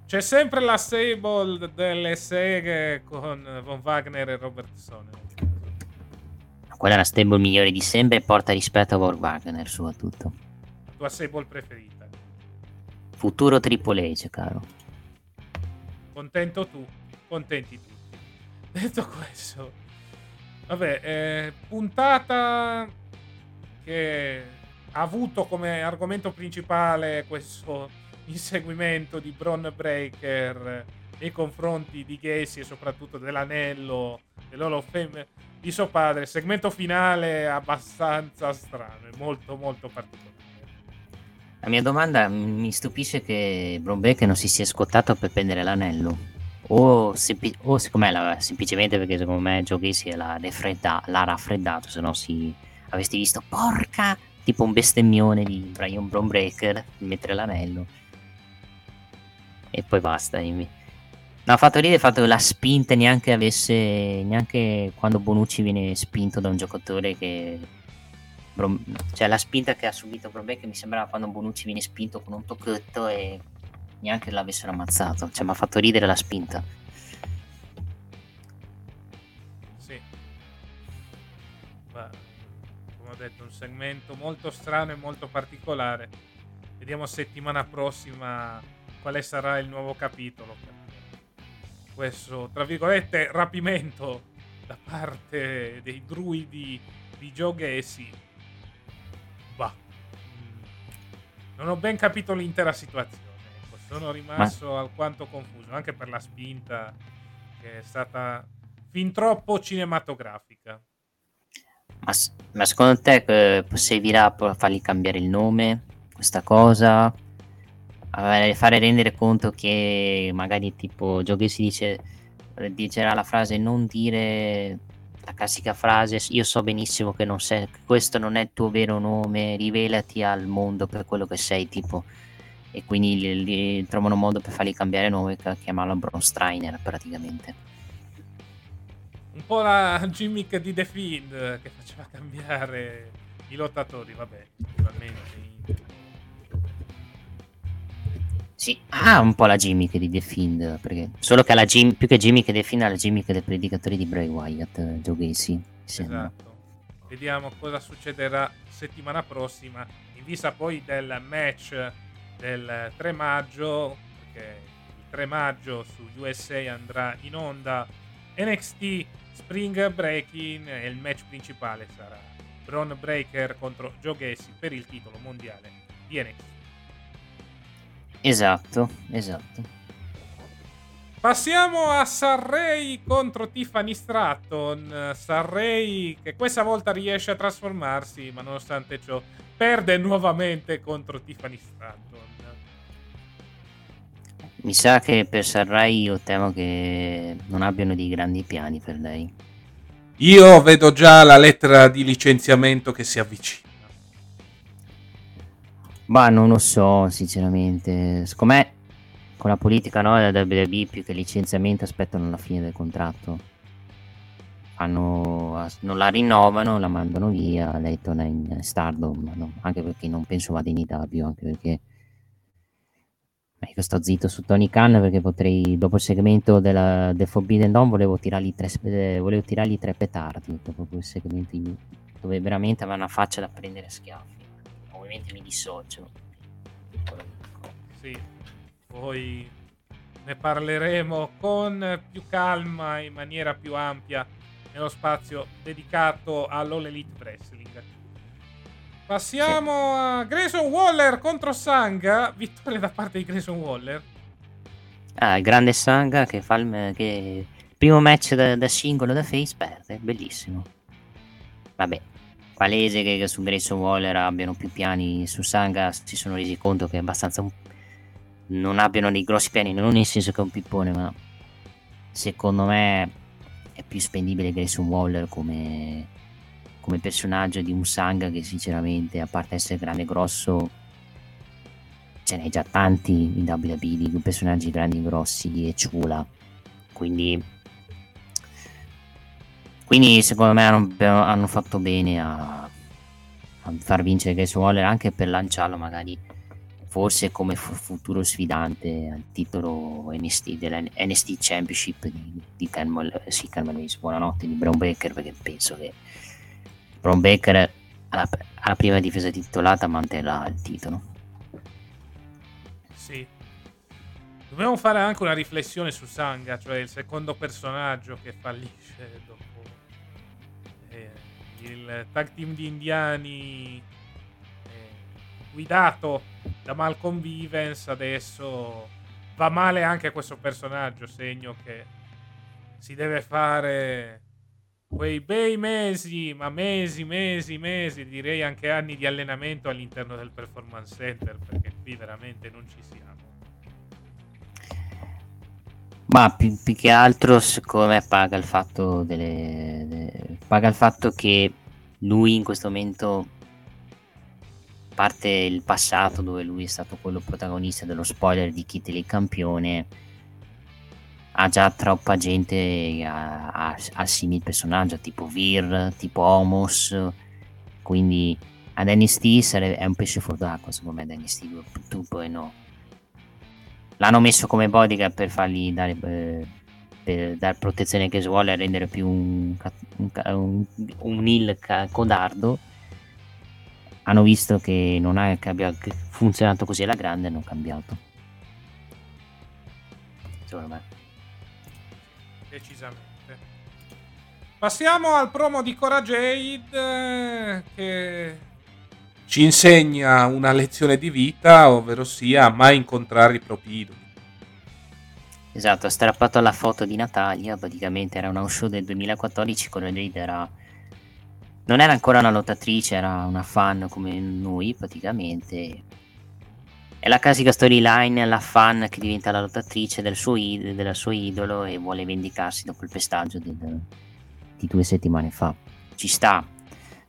C'è sempre la stable delle seghe con Von Wagner e Robertson. Quella è la stable migliore di sempre e porta rispetto a Von Wagner soprattutto. La tua stable preferita. Futuro Triple H, caro. Contento tu, contenti tutti. <laughs> Detto questo, vabbè, eh, puntata che ha avuto come argomento principale questo inseguimento di Bron Breaker nei confronti di Gacy e soprattutto dell'anello dell'Hall of Fame di suo padre. Segmento finale abbastanza strano e molto molto particolare. La mia domanda mi stupisce che Brombeck non si sia scottato per prendere l'anello. O, sempi- o siccome l'ha, semplicemente perché secondo me Joe Gacy l'ha, defredda- l'ha raffreddato, se no si avresti visto porca tipo un bestemmione di Brian Brombreaker mettere l'anello. E poi basta. No, ha fatto ridere il fatto che la spinta neanche avesse. neanche quando Bonucci viene spinto da un giocatore che cioè la spinta che ha subito Brobeck mi sembrava quando Bonucci viene spinto con un tocchetto e neanche l'avessero ammazzato cioè mi ha fatto ridere la spinta sì Beh, come ho detto un segmento molto strano e molto particolare vediamo settimana prossima quale sarà il nuovo capitolo questo tra virgolette rapimento da parte dei druidi Gacy, bah, mm, non ho ben capito l'intera situazione. Ecco, sono rimasto Ma... alquanto confuso, anche per la spinta che è stata fin troppo cinematografica. Ma, ma secondo te eh, servirà a fargli cambiare il nome? Questa cosa? Fare rendere conto che magari tipo Giochi si dice dicerà la frase non dire la classica frase io so benissimo che non sei, questo non è il tuo vero nome, rivelati al mondo per quello che sei, tipo e quindi li, li trovano modo per fargli cambiare nome e chiamarlo Bron Strainer praticamente un po' la gimmick di The Fiend che faceva <laughs> cambiare i lottatori, vabbè, naturalmente. Sì, ha un po' la gimmick di The Fiend, perché solo che la gim- più che gimmick di The Fiend ha la gimmick dei predicatori di Bray Wyatt, Joe Gacy. Esatto. Vediamo cosa succederà settimana prossima, in vista poi del match del 3 maggio, perché il 3 maggio su USA andrà in onda NXT Spring Breaking e il match principale sarà Braun Breaker contro Joe Gacy per il titolo mondiale di NXT. Esatto, esatto. Passiamo a Sarray contro Tiffany Stratton. Sarray che questa volta riesce a trasformarsi, ma nonostante ciò perde nuovamente contro Tiffany Stratton. Mi sa che per Sarrai io temo che non abbiano dei grandi piani per lei. Io vedo già la lettera di licenziamento che si avvicina. Ma non lo so, sinceramente. Secondo me, con la politica no, della WWE più che licenziamento aspettano la fine del contratto. Fanno, non la rinnovano, la mandano via, lei torna in Stardom, no? anche perché non penso vada in Italia, anche perché Ecco, sto zitto su Tony Khan perché potrei, dopo il segmento della, del Forbidden Dawn, volevo tirargli tre, eh, volevo tirargli tre petardi. Dopo quel segmento in, dove veramente aveva una faccia da prendere schiaffi. Ovviamente mi dissocio. Sì, poi ne parleremo con più calma, in maniera più ampia, nello spazio dedicato all'All Elite Wrestling. Passiamo a Grayson Waller contro Sanga. Vittoria da parte di Grayson Waller. Ah, il grande Sanga che fa il che... primo match da, da, singolo da face perde. Bellissimo. Vabbè, palese che, che su Grayson Waller abbiano più piani. Su Sanga si sono resi conto che è abbastanza un... non abbiano dei grossi piani. Non nel senso che è un pippone, ma secondo me è più spendibile Grayson Waller come come personaggio di un Sanga che sinceramente a parte essere grande e grosso ce n'è già tanti in WWE di personaggi grandi e grossi e ciula quindi quindi secondo me hanno, hanno fatto bene a, a, far vincere Grace Waller anche per lanciarlo magari forse come futuro sfidante al titolo NST, della NST Championship di, di Carmel, sì, buonanotte di Brown Baker perché penso che Braun Baker alla, alla prima difesa titolata manterrà il titolo. Sì. Dobbiamo fare anche una riflessione su Sanga, cioè il secondo personaggio che fallisce dopo il tag team di indiani eh, guidato da Malcolm Vivens. Adesso va male anche questo personaggio, segno che si deve fare quei bei mesi, ma mesi, mesi, mesi, direi anche anni di allenamento all'interno del performance center, perché qui veramente non ci siamo. Ma più, più che altro, secondo me, paga il fatto delle, de, paga il fatto che lui in questo momento parte il passato dove lui è stato quello protagonista dello spoiler di Kitty il campione ha già troppa gente al simile personaggio, tipo Vir, tipo Homos, quindi ad NST sarebbe, è un pesce fuori d'acqua secondo me ad NST 2.0 l'hanno messo come bodyguard per fargli dare, eh, per dare protezione che vuole e rendere più un, un, un, heal codardo. Hanno visto che non ha che abbia funzionato così alla grande e hanno cambiato. Secondo me decisamente. Passiamo al promo di Cora Jade eh, che ci insegna una lezione di vita, ovvero sia mai incontrare i propri idoli. Esatto, ha strappato alla foto di Natalia, praticamente era una show del 2014, Cora Jade era... Non era ancora una lottatrice, era una fan come noi praticamente. È la classica storyline, la fan che diventa la lottatrice del suo, id- del suo idolo e vuole vendicarsi dopo il pestaggio del, di due settimane fa. Ci sta.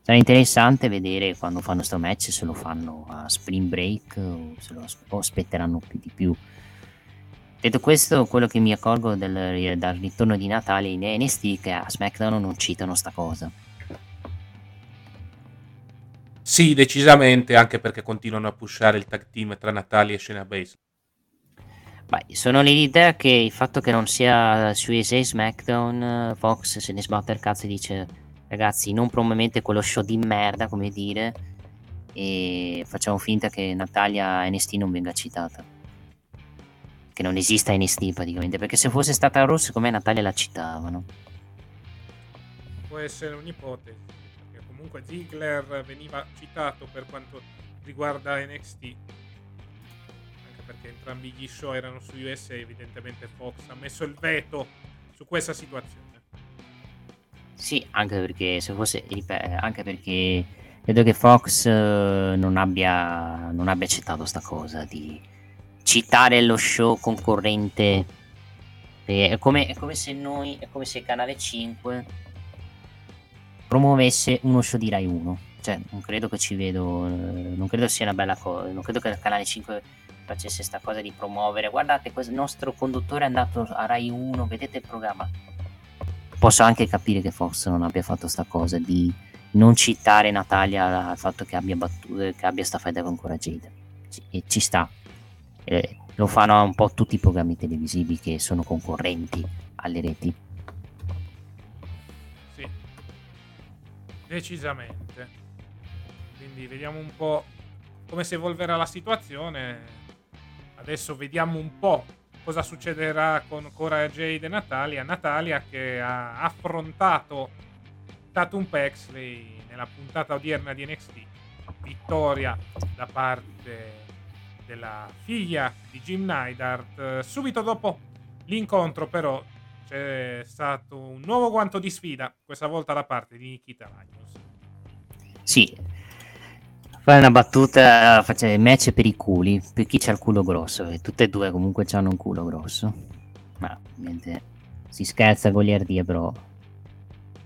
Sarà interessante vedere quando fanno sto match se lo fanno a Spring Break o se lo aspetteranno più di più. Detto questo, quello che mi accorgo del, dal ritorno di Natale in NXT è che a SmackDown non citano sta cosa. Sì, decisamente, anche perché continuano a pushare il tag team tra Natalia e Shayna Baszler. Beh, sono l'idea che il fatto che non sia su USA SmackDown, Fox se ne sbatte il cazzo e dice ragazzi non promuovete quello show di merda, come dire, e facciamo finta che Natalia NST non venga citata. Che non esista NST praticamente, perché se fosse stata Raw, secondo me Natalia la citavano. Può essere un'ipotesi, perché comunque Ziggler veniva citato per quanto riguarda NXT, anche perché entrambi gli show erano su USA, evidentemente Fox ha messo il veto su questa situazione. Sì, anche perché se fosse, anche perché credo che Fox eh, non abbia, non abbia accettato sta cosa di citare lo show concorrente. È come, è come se noi, è come se canale 5 promuovesse uno show di Rai 1. Cioè, non credo che ci vedo, eh, non credo sia una bella cosa, non credo che canale 5 facesse questa cosa di promuovere. Guardate, questo, nostro conduttore è andato a Rai 1, vedete il programma posso anche capire che Fox non abbia fatto sta cosa di non citare Natalia al fatto che abbia, battuto, che abbia sta faida con Cora Jade. Ci, ci sta. Eh, lo fanno un po' tutti i programmi televisivi che sono concorrenti alle reti. Sì, decisamente. Quindi vediamo un po' come si evolverà la situazione. Adesso vediamo un po' cosa succederà con Cora Jade e Natalia. Natalia che ha affrontato Tatum Pexley nella puntata odierna di NXT. Vittoria da parte della figlia di Jim Neidhart. Subito dopo l'incontro però c'è stato un nuovo guanto di sfida, questa volta da parte di Nikita Magnus. Sì, fare una battuta, faccio match per i culi, per chi c'ha il culo grosso, e tutte e due comunque hanno un culo grosso. Ma ovviamente si scherza goliardia, però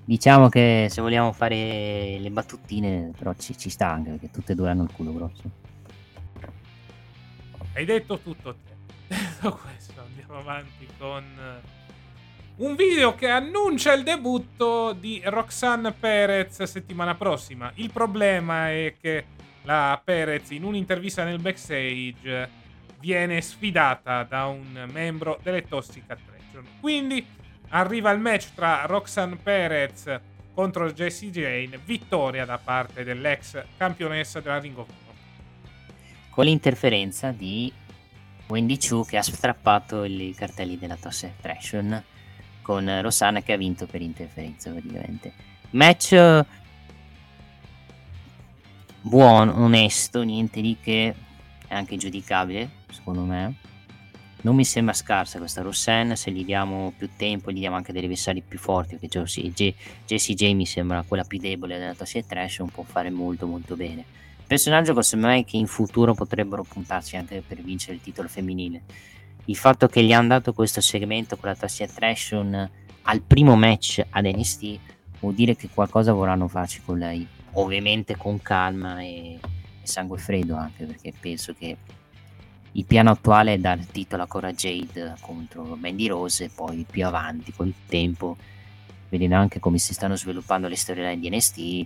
diciamo che se vogliamo fare le battutine, però ci, ci sta anche perché tutte e due hanno il culo grosso. Hai detto tutto te. <laughs> Detto questo, andiamo avanti con un video che annuncia il debutto di Roxanne Perez settimana prossima. Il problema è che la Perez in un'intervista nel backstage viene sfidata da un membro delle Toxic Attraction. Quindi arriva il match tra Roxanne Perez contro Jessie Jane, vittoria da parte dell'ex campionessa della Ring of Honor. Con l'interferenza di Wendy Chu che ha strappato i cartelli della Toxic Attraction con Rosanna che ha vinto per interferenza praticamente. Match buono, onesto, niente di che, è anche giudicabile, secondo me. Non mi sembra scarsa questa Rossenne, se gli diamo più tempo, gli diamo anche degli avversari più forti, perché Jessie J, Jessie J mi sembra quella più debole della Toxic Trash, può fare molto molto bene. Personaggio secondo me che in futuro potrebbero puntarsi anche per vincere il titolo femminile. Il fatto che gli hanno dato questo segmento con la Toxic Attraction al primo match ad NXT vuol dire che qualcosa vorranno farci con lei ovviamente con calma e, sangue freddo anche perché penso che il piano attuale è dare il titolo a Cora Jade contro Mandy Rose e poi più avanti col tempo vedendo anche come si stanno sviluppando le storyline di NST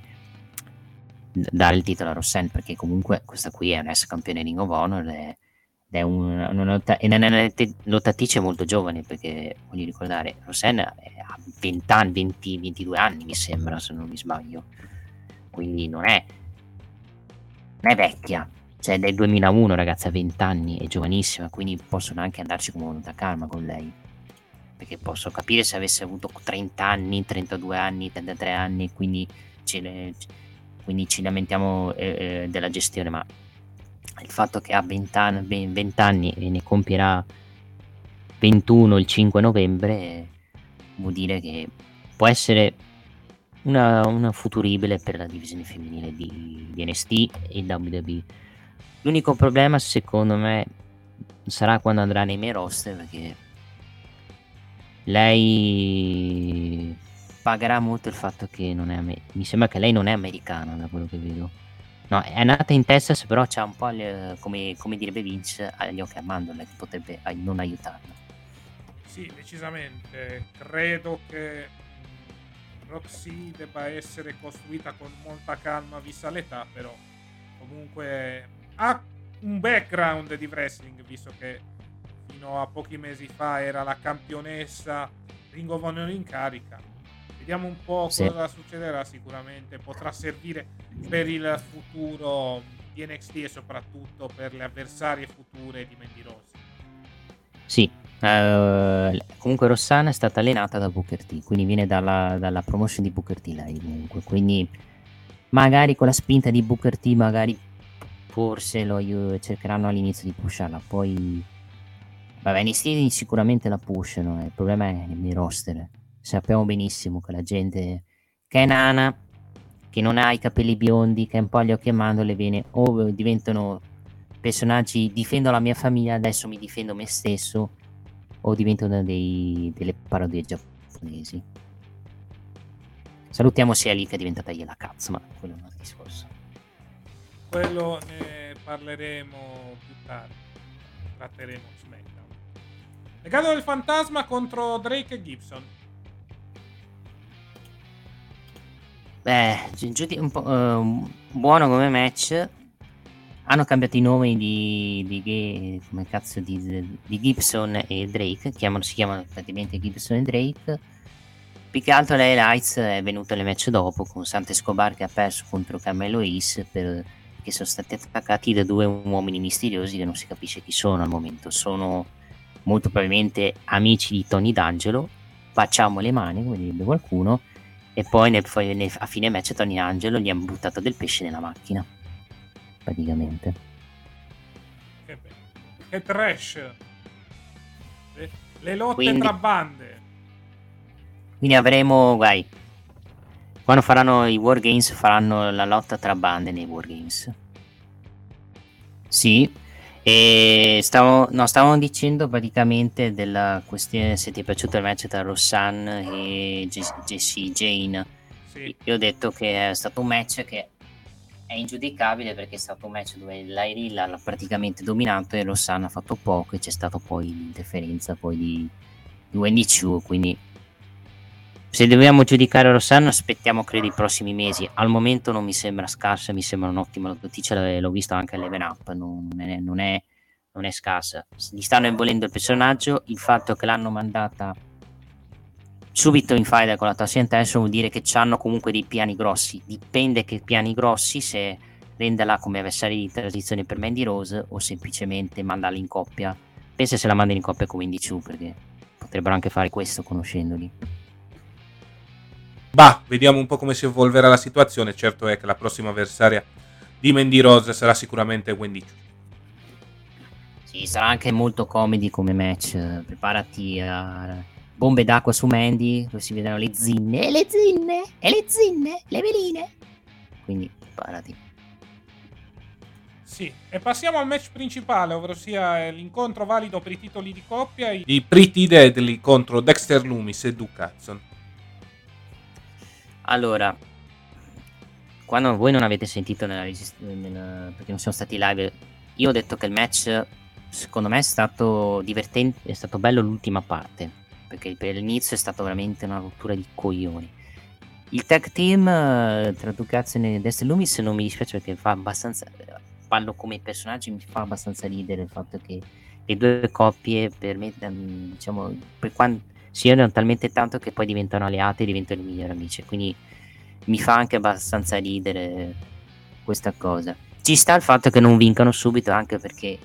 dare il titolo a Rossell perché comunque questa qui è un ex campione Ring of Honor ed è una, una, lottatrice molto giovane perché voglio ricordare Rossell ha 20 anni 20, 22 anni mi sembra se non mi sbaglio quindi non è, non è vecchia, cioè è del 2001 ragazza, 20 anni, è giovanissima, quindi possono anche andarci come venuta calma con lei. perché posso capire se avesse avuto 30 anni, 32 anni, 33 anni, quindi ce, quindi ci lamentiamo eh, eh, della gestione, ma il fatto che ha 20 anni, 20 anni e ne compierà 21 il 5 novembre vuol dire che può essere una, una futuribile per la divisione femminile di, di NST e WWE. L'unico problema secondo me sarà quando andrà nei miei roster perché lei pagherà molto il fatto che non è amer- mi sembra che lei non è americana da quello che vedo. No è nata in Texas però c'ha un po' le, come, come direbbe Vince agli occhi a mandorla che potrebbe non aiutarla. Sì decisamente. Credo che Roxy debba essere costruita con molta calma vista l'età però comunque ha un background di wrestling visto che fino a pochi mesi fa era la campionessa Ring of Honor in carica. Vediamo un po' sì. cosa succederà sicuramente. Potrà servire per il futuro di NXT e soprattutto per le avversarie future di Mandy Rose. Sì, uh, comunque Rossana è stata allenata da Booker T, quindi viene dalla, dalla promotion di Booker T lei comunque, quindi magari con la spinta di Booker T magari forse lo cercheranno all'inizio di pusharla, poi Vabbè, NXT sicuramente la pushano, eh. il problema è nei roster. Sappiamo benissimo che la gente che è nana, che non ha i capelli biondi, che un po' agli occhi a mandorle, viene o diventano personaggi difendo la mia famiglia, adesso mi difendo me stesso, o diventano dei, delle parodie giapponesi. Salutiamo sia lì che è diventata gliela cazzo, ma quello è un altro discorso. Quello ne parleremo più tardi. Tratteremo Legado del fantasma contro Drake e Gibson. Beh, un po' uh, buono come match. Hanno cambiato i nomi di, di, di, di Gibson e Drake. Chiamano, si chiamano praticamente Gibson e Drake. Più che altro lei Lights è venuto alle match dopo con Sante Escobar che ha perso contro Carmelo Is per, che sono stati attaccati da due uomini misteriosi che non si capisce chi sono al momento. Sono molto probabilmente amici di Tony D'Angelo, facciamo le mani, come direbbe qualcuno, e poi nel, a fine match Tony D'Angelo gli ha buttato del pesce nella macchina, praticamente. Che, che trash! Le, le lotte Quindi, tra bande. Quindi avremo, guai, quando faranno i Wargames faranno la lotta tra bande nei Wargames. Sì, e stavo, no, stavamo dicendo praticamente della questione se ti è piaciuto il match tra Rossan e Jessie Jane. Sì. Io ho detto che è stato un match che è ingiudicabile perché è stato un match dove l'Airilla l'ha praticamente dominato e Rossan ha fatto poco e c'è stata poi l'interferenza poi di, di Wendy Chu, quindi se dobbiamo giudicare Rossan aspettiamo credo i prossimi mesi. Al momento non mi sembra scarsa mi sembra un'ottima notizia l'ho visto anche all'Even Up non è, non, è, non è scarsa. Gli stanno involendo il personaggio il fatto che l'hanno mandata subito in file con la Tassian Tension vuol dire che hanno comunque dei piani grossi dipende che piani grossi se renderla come avversaria di transizione per Mandy Rose o semplicemente mandarla in coppia pensa se la mandano in coppia con Wendy Chu perché potrebbero anche fare questo conoscendoli Bah, vediamo un po' come si evolverà la situazione. Certo è che la prossima avversaria di Mandy Rose sarà sicuramente Wendy Chu. Sì, sarà anche molto comedy come match. Preparati a bombe d'acqua su Mandy, dove si vedranno le zinne, e le zinne, e le zinne, le veline. Quindi preparati. Sì, e passiamo al match principale, ovvero sia l'incontro valido per i titoli di coppia di Pretty Deadly contro Dexter Loomis e Duke Hudson. Allora, quando voi non avete sentito nella registrazione, perché non siamo stati live, io ho detto che il match secondo me è stato divertente, è stato bello l'ultima parte, perché per l'inizio è stato veramente una rottura di coglioni. Il tag team eh, tra Ducazzi e Dexter Loomis non mi dispiace perché fa abbastanza, parlo come personaggi, mi fa abbastanza ridere il fatto che le due coppie per me, ehm, diciamo, per quanto si odiano talmente tanto che poi diventano alleati e diventano i migliori amici. Quindi mi fa anche abbastanza ridere questa cosa. Ci sta il fatto che non vincano subito, anche perché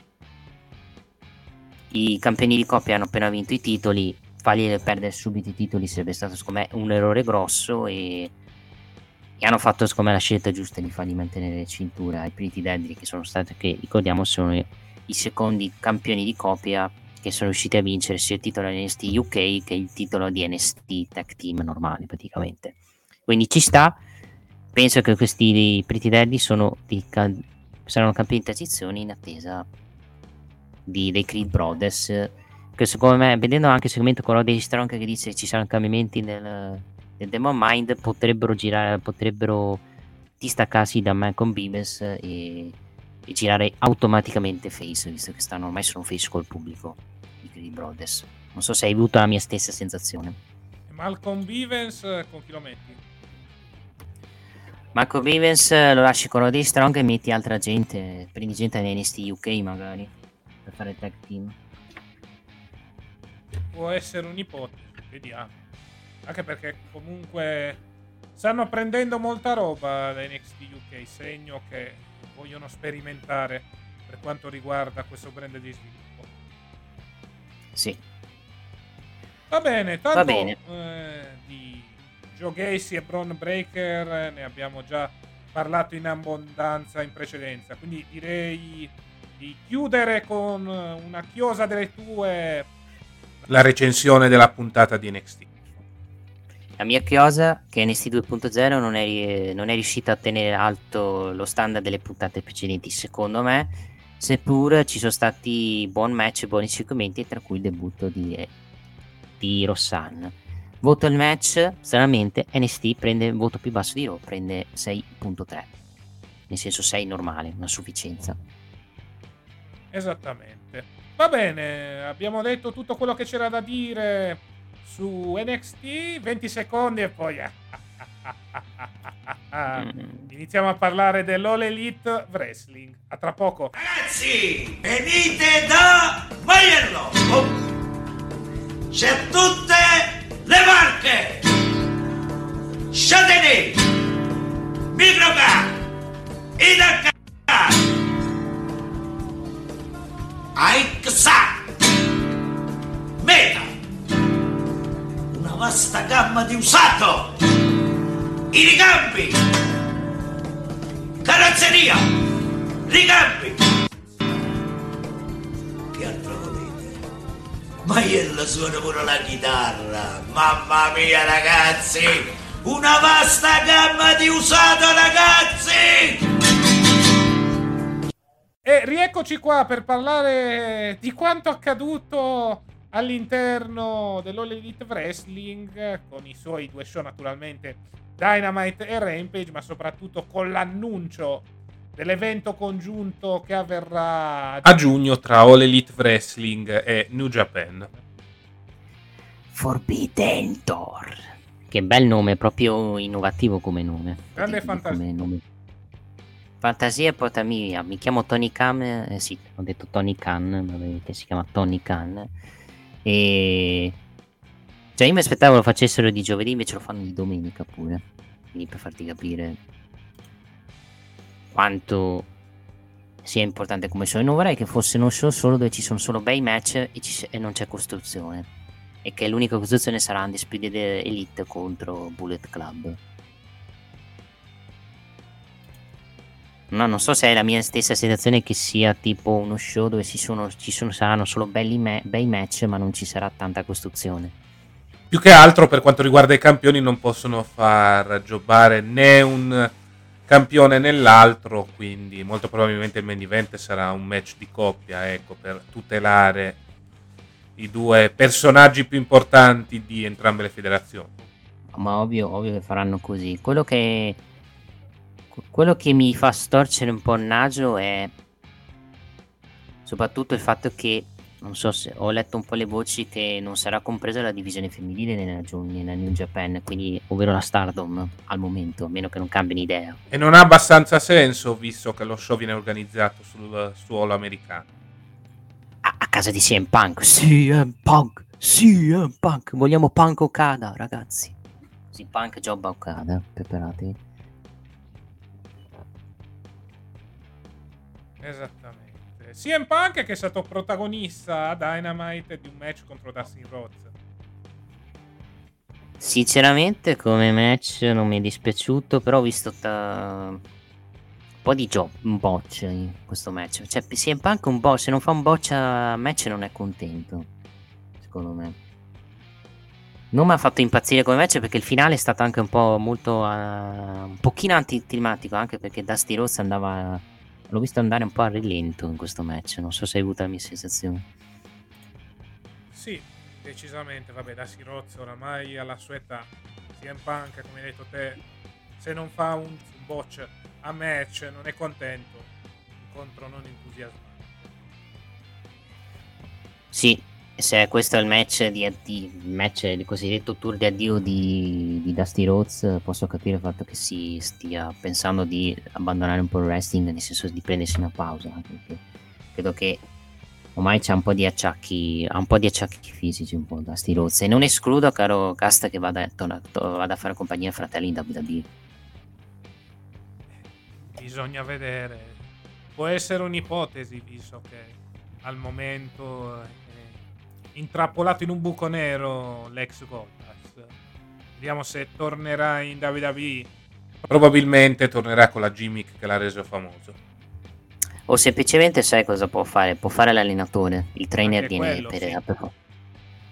i campioni di coppia hanno appena vinto i titoli fargli perdere subito i titoli sarebbe stato secondo me un errore grosso e, e hanno fatto secondo me la scelta giusta di fargli mantenere cintura ai Pretty Deadly che sono stati, che ricordiamo sono i secondi campioni di coppia che sono riusciti a vincere sia il titolo di NST UK che il titolo di NST Tag Team normale praticamente. Quindi ci sta, penso che questi Pretty Deadly sono di, saranno campioni di transizione in attesa di, dei Creed Brothers che secondo me vedendo anche il segmento con Roddy Strong che dice ci saranno cambiamenti nel, nel Demon Mind potrebbero girare potrebbero distaccarsi da Malcolm Beavis e, e, girare automaticamente face visto che stanno ormai sono face col pubblico i Creed Brothers non so se hai avuto la mia stessa sensazione Malcolm Beavis con chi lo metti? Marco Bivens lo lasci con Roddy Strong e metti altra gente, prendi gente da NST UK magari per fare tag team. Può essere un'ipotesi, vediamo. Anche perché comunque stanno prendendo molta roba da NXT UK, segno che vogliono sperimentare per quanto riguarda questo brand di sviluppo. Sì. Va bene, tanto Va bene. Eh, di Joe Gacy e Braun Breaker ne abbiamo già parlato in abbondanza in precedenza, quindi direi di chiudere con una chiosa delle tue la recensione della puntata di NXT. La mia chiosa, che NXT 2.0 non è, non è riuscita a tenere alto lo standard delle puntate precedenti, secondo me, seppur ci sono stati buon match e buoni segmenti, tra cui il debutto di, di Rossan Voto il match, stranamente NST prende il voto più basso di Raw, prende 6.3. Nel senso 6 normale, una sufficienza. Esattamente. Va bene, abbiamo detto tutto quello che c'era da dire su NXT, 20 secondi e poi... Mm. Iniziamo a parlare dell'All Elite Wrestling. A tra poco. Ragazzi, venite da Maiello! Oh. C'è tutte le marche Châtelet Microcar Idacar Aixa Meta. Una vasta gamma di usato. I ricambi carrozzeria. Ricambi che altro Maiello suona pure la chitarra. Mamma mia, ragazzi! Una vasta gamma di usato, ragazzi! E rieccoci qua per parlare di quanto accaduto all'interno dell'All Elite Wrestling con i suoi due show naturalmente Dynamite e Rampage, ma soprattutto con l'annuncio dell'evento congiunto che avverrà a giugno tra All Elite Wrestling e New Japan. Forbidden Door. Che bel nome, proprio innovativo come nome. Grande fantasia. Nome. Fantasia portami via. Mi chiamo Tony Khan. Eh, sì, ho detto Tony Khan, che si chiama Tony Khan. E. Cioè, io mi aspettavo lo facessero di giovedì, invece lo fanno di domenica pure. Quindi per farti capire quanto sia importante come show. E non vorrei che fosse uno show solo dove ci sono solo bei match e, ci, e non c'è costruzione. E che l'unica costruzione sarà Undisputed Elite contro Bullet Club. No, non so se è la mia stessa sensazione che sia tipo uno show dove ci, sono, ci sono, saranno solo me- bei match ma non ci sarà tanta costruzione. Più che altro per quanto riguarda i campioni non possono far giocare né un campione nell'altro, quindi molto probabilmente il main event sarà un match di coppia, ecco, per tutelare i due personaggi più importanti di entrambe le federazioni. Ma ovvio, ovvio che faranno così. Quello che, quello che mi fa storcere un po' il naso è soprattutto il fatto che non so se ho letto un po' le voci che non sarà compresa la divisione femminile nella, nella New Japan, quindi ovvero la Stardom al momento, a meno che non cambino idea. E non ha abbastanza senso visto che lo show viene organizzato sul suolo americano. A, a casa di CM Punk, CM Punk, CM Punk, vogliamo Punk Okada ragazzi. Sì, Punk Job Okada, preparatevi. Esattamente. CM Punk che è stato protagonista a Dynamite di un match contro Dustin Rhodes. Sinceramente come match non mi è dispiaciuto, però ho visto ta... un po' di job, un botch in questo match. Cioè, CM Punk un botch, se non fa un botch a match non è contento, secondo me. Non mi ha fatto impazzire come match perché il finale è stato anche un po' molto... Uh, un pochino anticlimatico, anche perché Dusty Rhodes andava... L'ho visto andare un po' a rilento in questo match, non so se hai avuto la mia sensazione. Sì, decisamente, vabbè, da Sirozzo oramai alla sua età, CM Punk, come hai detto te, se non fa un, botch a match non è contento, incontro non entusiasmato. Sì, se questo è il match di, addio, il match il cosiddetto tour di addio di, di Dusty Rhodes, posso capire il fatto che si stia pensando di abbandonare un po' il wrestling, nel senso di prendersi una pausa, credo che ormai c'è un po' di acciacchi, ha un po' di acciacchi fisici un po' sti rozzi. E non escludo, caro Casta, che vada, vada a fare compagnia ai fratelli in WWE. Bisogna vedere. Può essere un'ipotesi, visto che al momento è intrappolato in un buco nero l'ex Goldust. Vediamo se tornerà in WWE. Probabilmente tornerà con la gimmick che l'ha reso famoso. O semplicemente sai cosa può fare? Può fare l'allenatore, il trainer Anche viene quello, per, sì. per-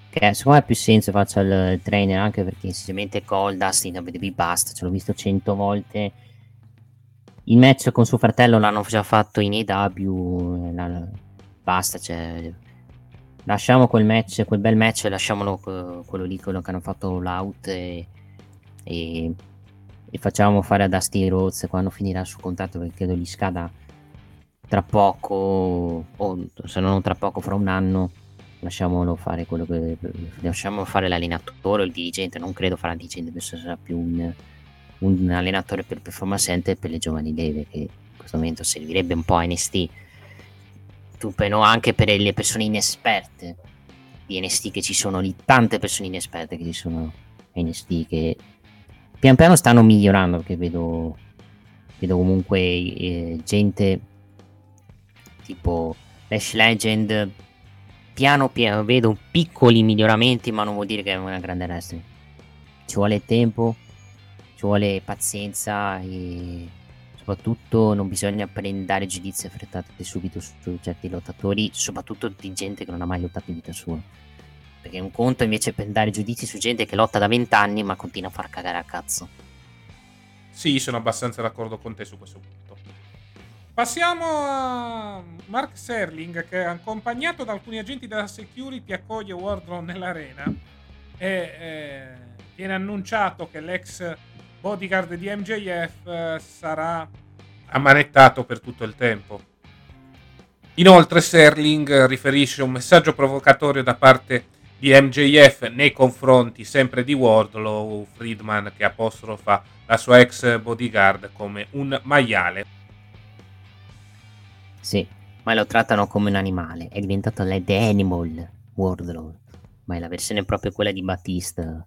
Che secondo me ha più senso faccia il, il trainer anche perché semplicemente Goldust in WWE basta, ce l'ho visto cento volte. Il match con suo fratello l'hanno già fatto in AW, eh, la- basta, cioè, lasciamo quel match, quel bel match, lasciamolo eh, quello lì, quello che hanno fatto l'out e, e, e facciamo fare a Dusty Rhodes quando finirà il suo contratto perché credo gli scada tra poco o se non tra poco fra un anno lasciamolo fare quello che lasciamolo fare l'allenatore o il dirigente non credo farà il dirigente penso sarà più un, un allenatore per performance center per le giovani leve che in questo momento servirebbe un po' a NST tu però anche per le persone inesperte. Di NST che ci sono lì tante persone inesperte che ci sono. NST che pian piano stanno migliorando perché vedo vedo comunque eh, gente tipo Lash Legend piano piano vedo piccoli miglioramenti ma non vuol dire che è una grande wrestling ci vuole tempo ci vuole pazienza e soprattutto non bisogna prendere giudizi affrettati subito su certi lottatori soprattutto di gente che non ha mai lottato in vita sua perché un conto invece è prendere giudizi su gente che lotta da 20 anni ma continua a far cagare a cazzo Sì, sono abbastanza d'accordo con te su questo punto. Passiamo a Mark Serling che accompagnato da alcuni agenti della security accoglie Wardlow nell'arena e eh, viene annunciato che l'ex bodyguard di MJF eh, sarà ammanettato per tutto il tempo. Inoltre Serling riferisce un messaggio provocatorio da parte di MJF nei confronti sempre di Wardlow, Friedman che apostrofa la sua ex bodyguard come un maiale. Sì, ma lo trattano come un animale. È diventato l'Ed Animal Wardlow. Ma è la versione proprio quella di Battista.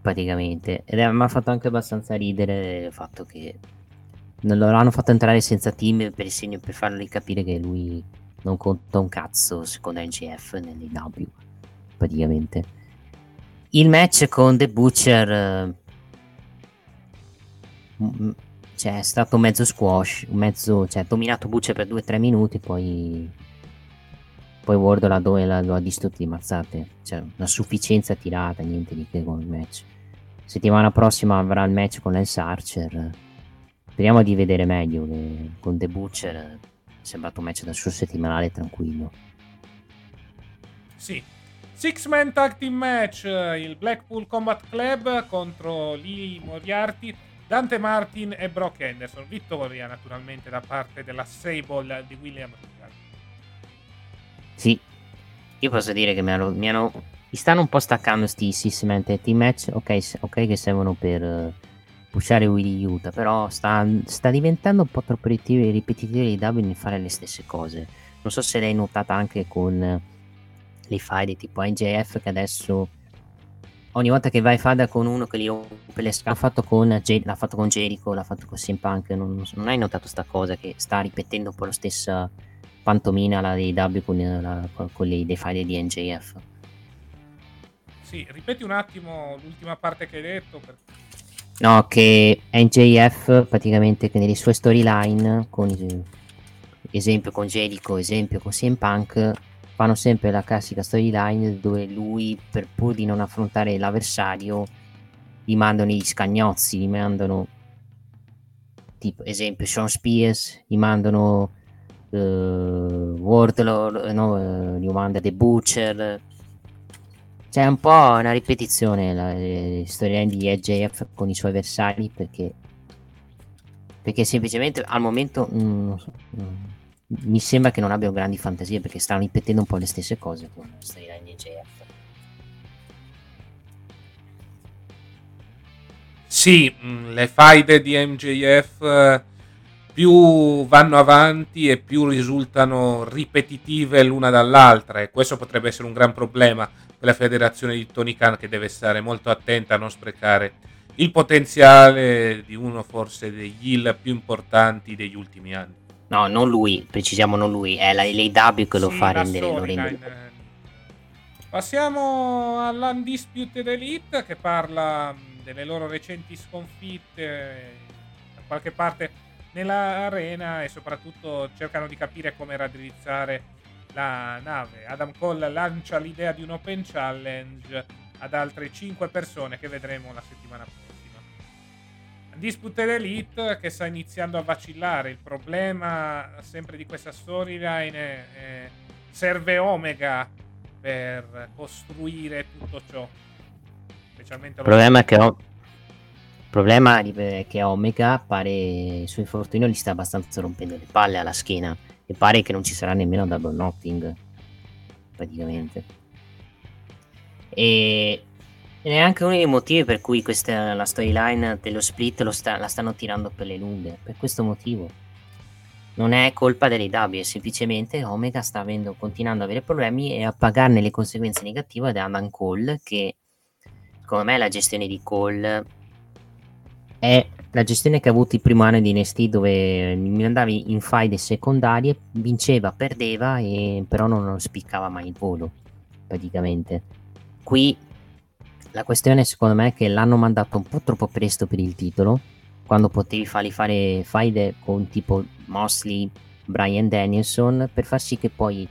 Praticamente. Ed è- mi ha fatto anche abbastanza ridere il fatto che non lo hanno fatto entrare senza team per, segno, per fargli capire che lui non conta un cazzo secondo NGF nell'IW. Praticamente. Il match con The Butcher. eh, cioè, è stato mezzo squash, mezzo, cioè, dominato Butcher per 2-3 minuti, poi poi Ward la do- la- lo ha distrutto di mazzate, cioè una sufficienza tirata, niente di che con il match. Settimana prossima avrà il match con Lance Archer. Speriamo di vedere meglio con The Butcher sembrato un match da suo settimanale tranquillo. Sì. Six Man Tag Team Match, il Blackpool Combat Club contro Lee Moriarty, Dante Martin e Brock Henderson. Vittoria naturalmente da parte della Sable di William. Sì, io posso dire che mi hanno, mi hanno- mi stanno un po' staccando sti Tag Team Match, ok, che servono per eh, pushare Willy Utah, però sta, sta diventando un po' troppo ripetitivo di W nel fare le stesse cose. Non so se l'hai notata anche con le faide tipo NJF che adesso ogni volta che vai fada con uno che gli rompe le scale, l'ha fatto con, l'ha fatto con Jericho, l'ha fatto con CM Punk, non, non- hai notato sta cosa che sta ripetendo un po' la stessa pantomina la dei W con, la- con le, le faide di NJF? Sì, ripeti un attimo l'ultima parte che hai detto. Per... No, che NJF praticamente che nelle sue storyline, con esempio con Jericho, esempio con CM Punk, fanno sempre la classica storyline dove lui, per pur di non affrontare l'avversario, gli mandano gli scagnozzi, gli mandano tipo esempio Sean Spears, gli mandano uh, Wardlord, no, uh, gli manda The Butcher, c'è un po' una ripetizione la, le storie di EJF con i suoi avversari perché perché semplicemente al momento mm, mm, mi sembra che non abbiano grandi fantasie perché stanno ripetendo un po' le stesse cose con la storia di EJF Sì, mm, le faide di MJF eh, più vanno avanti e più risultano ripetitive l'una dall'altra e questo potrebbe essere un gran problema la federazione di Tony Khan che deve stare molto attenta a non sprecare il potenziale di uno forse degli hill più importanti degli ultimi anni. No, non lui, precisiamo non lui, è la LAW che lo sì, fa rendere lo rende. Eh. Passiamo all'Undisputed Elite che parla delle loro recenti sconfitte da qualche parte nell'arena e soprattutto cercano di capire come raddrizzare la nave. Adam Cole lancia l'idea di un open challenge ad altre 5 persone che vedremo la settimana prossima. Disputed Elite che sta iniziando a vacillare. Il problema sempre di questa storyline è, è serve Omega per costruire tutto ciò. Specialmente il problema è che. Il problema è che Omega pare il suo infortunio gli sta abbastanza rompendo le palle alla schiena e pare che non ci sarà nemmeno double knotting praticamente. E è anche uno dei motivi per cui questa, la storyline dello split sta, la stanno tirando per le lunghe per questo motivo. Non è colpa delle W, è semplicemente Omega sta avendo, continuando ad avere problemi e a pagarne le conseguenze negative da Adam Cole che secondo me la gestione di Cole è la gestione che ha avuto il primo anno di NST dove mi andavi in faide secondarie, vinceva, perdeva, e però non spiccava mai il volo, praticamente. Qui la questione secondo me è che l'hanno mandato un po' troppo presto per il titolo, quando potevi fargli fare faide con tipo Mosley, Brian Danielson, per far sì che poi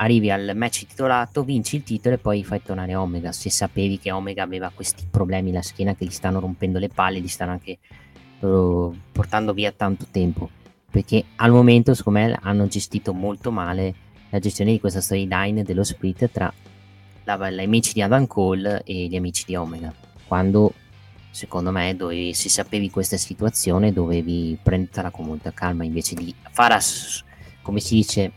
arrivi al match titolato, vinci il titolo e poi fai tornare Omega. Se sapevi che Omega aveva questi problemi alla schiena che gli stanno rompendo le palle, gli stanno anche uh, portando via tanto tempo. Perché al momento, secondo me, hanno gestito molto male la gestione di questa storyline dello split tra la, gli amici di Adam Cole e gli amici di Omega. Quando secondo me dovevi, se sapevi questa situazione dovevi prenderla con molta calma invece di fare come si dice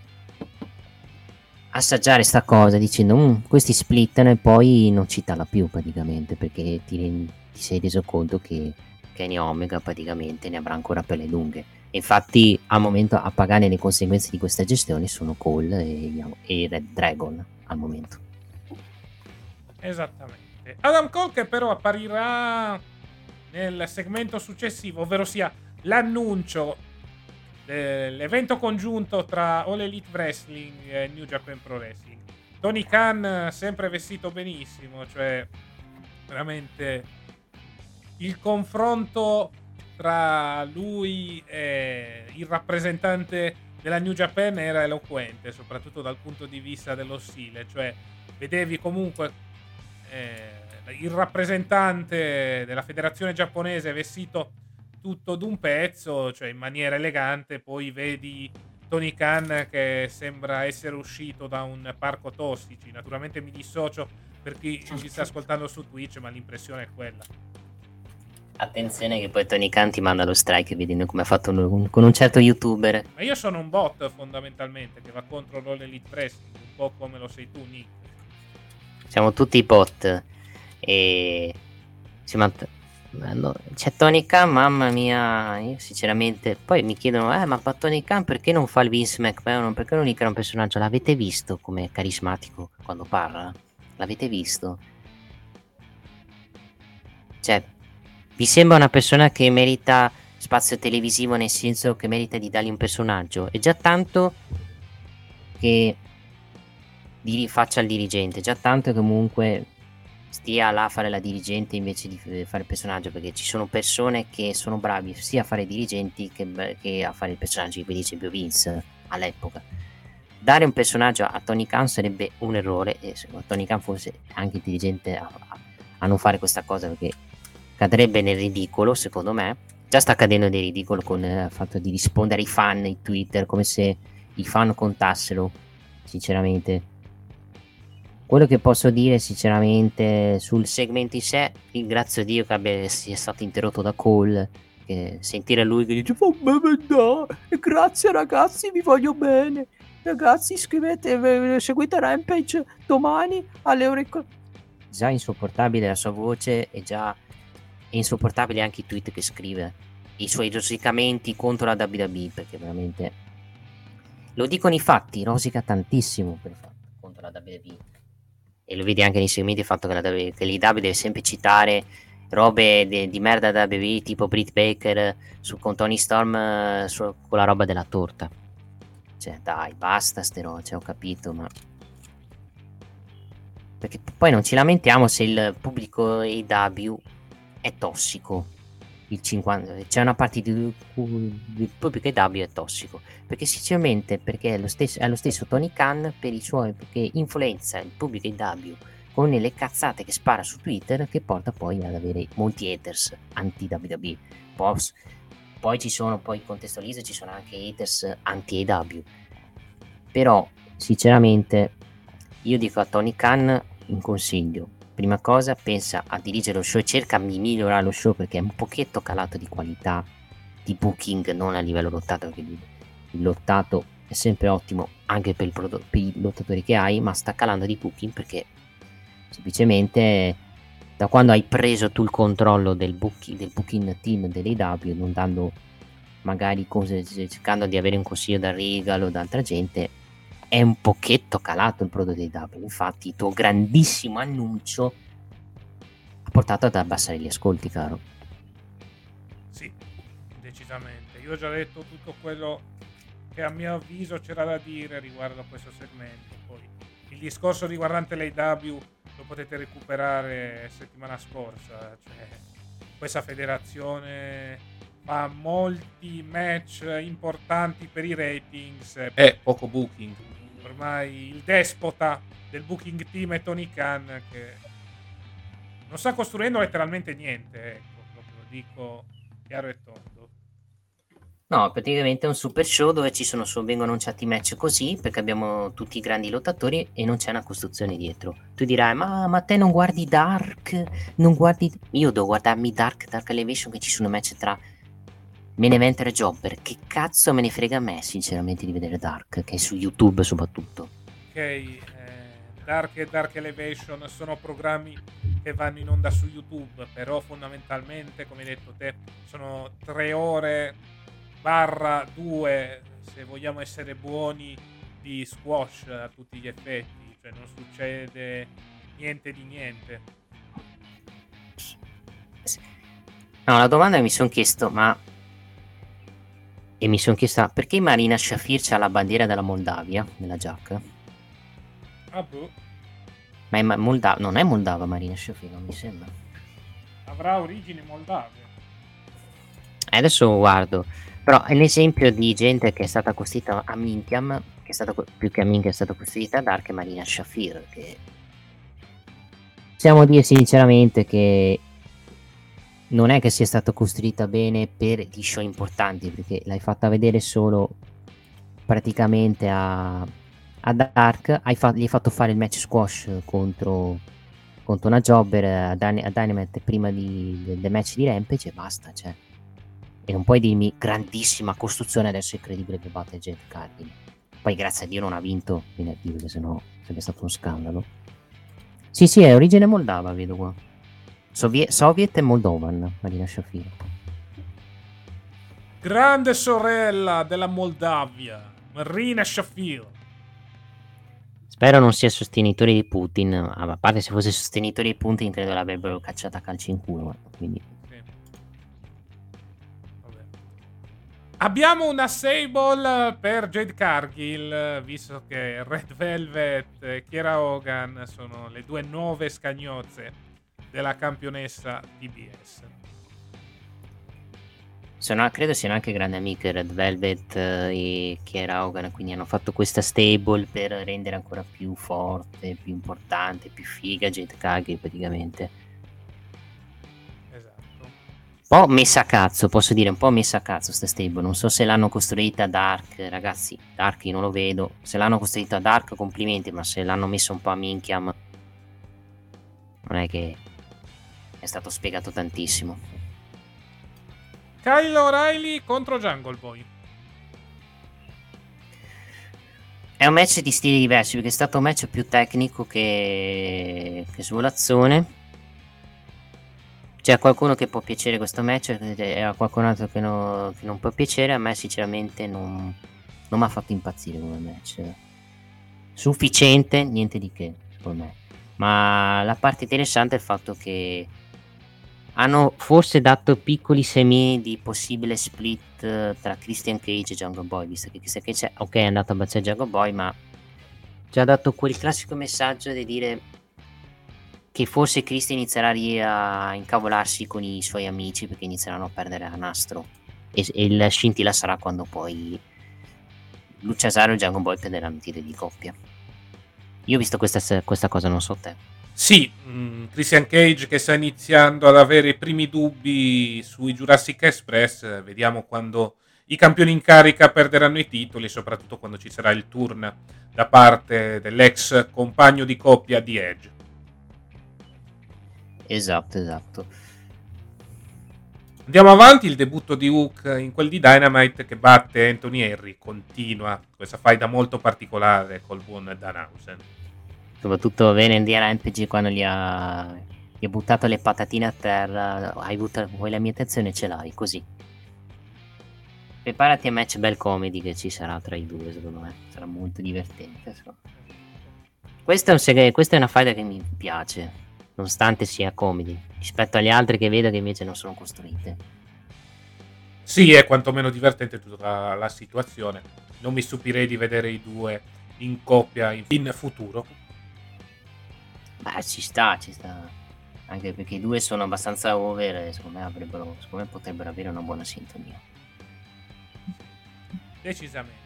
assaggiare sta cosa dicendo mm, questi splittano e poi non citarla più praticamente perché ti, ti, sei reso conto che Kenny Omega praticamente ne avrà ancora per le lunghe. Infatti al momento a pagare le conseguenze di questa gestione sono Cole e, e Red Dragon al momento. Esattamente. Adam Cole che però apparirà nel segmento successivo ovvero sia l'annuncio l'evento congiunto tra All Elite Wrestling e New Japan Pro Wrestling. Tony Khan sempre vestito benissimo, cioè veramente il confronto tra lui e il rappresentante della New Japan era eloquente, soprattutto dal punto di vista dello stile, cioè vedevi comunque eh, il rappresentante della federazione giapponese vestito tutto d'un pezzo, cioè in maniera elegante, poi vedi Tony Khan che sembra essere uscito da un parco tossici. Naturalmente mi dissocio per chi ci sta ascoltando su Twitch, ma l'impressione è quella. Attenzione che poi Tony Khan ti manda lo strike vedendo come ha fatto un, con un certo youtuber. Ma io sono un bot fondamentalmente che va contro l'All Elite Wrestling, un po' come lo sei tu Nick. Siamo tutti bot e... Si mant- No, c'è Tony Khan, mamma mia, io sinceramente, poi mi chiedono, eh, ma Tony Khan perché non fa il Vince McMahon? Perché non increa un personaggio? L'avete visto come carismatico quando parla? L'avete visto? Cioè, vi sembra una persona che merita spazio televisivo nel senso che merita di dargli un personaggio? È già tanto che faccia il dirigente, già tanto che comunque stia là a fare la dirigente invece di fare il personaggio, perché ci sono persone che sono bravi sia a fare i dirigenti che, che a fare il personaggio, come dice esempio Vince all'epoca. Dare un personaggio a Tony Khan sarebbe un errore e Tony Khan fosse anche intelligente a, a non fare questa cosa perché cadrebbe nel ridicolo, secondo me. Già sta accadendo nel ridicolo con il fatto di rispondere ai fan in Twitter come se i fan contassero, sinceramente quello che posso dire sinceramente sul segmento in sé, ringrazio Dio che abbia, sia stato interrotto da Cole. Sentire lui che dice oh, no, grazie ragazzi, vi voglio bene. Ragazzi, iscrivete, seguite Rampage domani alle ore. Già insopportabile la sua voce e già insopportabile anche i tweet che scrive. I suoi rosicamenti contro la WWE, perché veramente lo dicono i fatti, rosica tantissimo per contro la WWE e lo vedi anche nei segmenti il fatto che, che l'IW deve sempre citare robe de, di merda da WWE tipo Britt Baker su, con Tony Storm eh, su, con la roba della torta. Cioè dai basta ste robe cioè, ho capito ma perché poi non ci lamentiamo se il pubblico AW è tossico 50, c'è una parte di, di pubblico EW è tossico perché sinceramente perché è lo stesso, è lo stesso Tony Khan per i suoi che influenza il pubblico EW con le cazzate che spara su Twitter che porta poi ad avere molti haters anti WWE poi, ci sono poi contestualizza ci sono anche haters anti EW però sinceramente io dico a Tony Khan un consiglio prima cosa pensa a dirigere lo show e cerca di migliorare lo show perché è un pochetto calato di qualità di booking non a livello lottato perché il lottato è sempre ottimo anche per, prodotto, per i lottatori che hai ma sta calando di booking perché semplicemente da quando hai preso tu il controllo del booking, del booking team dell'AW non dando magari cose cercando di avere un consiglio da Regal o da altra gente è un pochetto calato il prodotto di W. Infatti, il tuo grandissimo annuncio ha portato ad abbassare gli ascolti, caro. Sì, decisamente. Io ho già detto tutto quello che a mio avviso c'era da dire riguardo a questo segmento. Poi il discorso riguardante l'AW lo potete recuperare settimana scorsa. Cioè, questa federazione fa molti match importanti per i ratings e poco booking ormai il despota del booking team è Tony Khan che non sta costruendo letteralmente niente, ecco, proprio lo dico chiaro e tondo. No, praticamente è un super show dove ci sono solo, vengono annunciati match così perché abbiamo tutti i grandi lottatori e non c'è una costruzione dietro. Tu dirai, ma, ma te non guardi Dark? Non guardi... Io devo guardarmi Dark, Dark Elevation che ci sono match tra Me ne Meneventer Jobber, che cazzo me ne frega a me sinceramente di vedere Dark, che è su YouTube soprattutto. Ok, eh, Dark e Dark Elevation sono programmi che vanno in onda su YouTube, però fondamentalmente, come hai detto te, sono tre ore barra due, se vogliamo essere buoni, di squash a tutti gli effetti, cioè non succede niente di niente. No, la domanda mi sono chiesto, ma e mi sono chiesta perché Marina Shafir ha la bandiera della Moldavia nella giacca? Ah, boh. Ma è Molda- non è Moldava Marina Shafir, non mi sembra. Avrà origini moldave. Eh, adesso guardo. Però è l'esempio di gente che è stata costruita a Mintiam, che è stata più che a Mintiam è stata costruita ad Ark e Marina Shafir, che possiamo dire sinceramente che non è che sia stata costruita bene per gli show importanti, perché l'hai fatta vedere solo praticamente a, a Dark, hai fa- gli hai fatto fare il match squash contro, contro una jobber a, Dyna- a Dynamite prima di, del, del, match di Rampage e basta, cioè. E non puoi dirmi grandissima costruzione, adesso è credibile che batte Jeff Cargill. Poi grazie a Dio non ha vinto venerdì, perché sennò sarebbe stato uno scandalo. Sì, sì, è origine moldava, vedo qua. Sovie- Soviet e Moldovan, Marina Shafir. Grande sorella della Moldavia, Marina Shafir. Spero non sia sostenitore di Putin, a parte se fosse sostenitore di Putin credo l'avrebbero cacciata a calci in culo, quindi... Abbiamo una Sable per Jade Cargill, visto che Red Velvet e Kiera Hogan sono le due nuove scagnozze della campionessa TBS. Sono, credo siano anche grandi amiche Red Velvet eh, e Kiera Hogan, quindi hanno fatto questa stable per rendere ancora più forte, più importante, più figa Jade Kage praticamente. Esatto. Un po' messa a cazzo, posso dire, un po' messa a cazzo sta stable. Non so se l'hanno costruita Dark, ragazzi, Dark io non lo vedo. Se l'hanno costruita Dark, complimenti, ma se l'hanno messo un po' a minchiam, non è che è stato spiegato tantissimo. Kyle O'Reilly contro Jungle Boy. È un match di stili diversi perché è stato un match più tecnico che, che svolazzone. C'è qualcuno che può piacere questo match e a qualcun altro che, no, che non può piacere. A me, sinceramente, non, non mi ha fatto impazzire come match. Sufficiente, niente di che, secondo me. Ma la parte interessante è il fatto che hanno forse dato piccoli semi di possibile split eh, tra Christian Cage e Jungle Boy, visto che Christian Cage ok, è andato a baciare Jungle Boy, ma ci ha dato quel classico messaggio di dire che forse Christian inizierà a incavolarsi con i suoi amici perché inizieranno a perdere a nastro e, e la scintilla sarà quando poi Luciasaro e Jungle Boy prenderanno titoli di coppia. Io ho visto questa, questa cosa, non so te. Sì, mh, mm, Christian Cage che sta iniziando ad avere i primi dubbi sui Jurassic Express, vediamo quando i campioni in carica perderanno i titoli, soprattutto quando ci sarà il turn da parte dell'ex compagno di coppia di Edge. Esatto, esatto. Andiamo avanti, il debutto di Hook in quel di Dynamite che batte Anthony Henry, continua questa faida molto particolare col buon Danhausen. Soprattutto bene in Rampage quando gli ha, gli ha buttato le patatine a terra, hai buttato, vuoi la mia attenzione ce l'hai, così. Preparati a match bel comedy che ci sarà tra i due, secondo me, sarà molto divertente. Questa è, seg- questa è una faida che mi piace, nonostante sia comedy, rispetto agli altri che vedo che invece non sono costruite. Sì, è quantomeno divertente tutta la situazione. Non mi stupirei di vedere i due in coppia in futuro. Beh, ci sta, ci sta. Anche perché i due sono abbastanza over e secondo me, avrebbero, secondo me potrebbero avere una buona sintonia. Decisamente.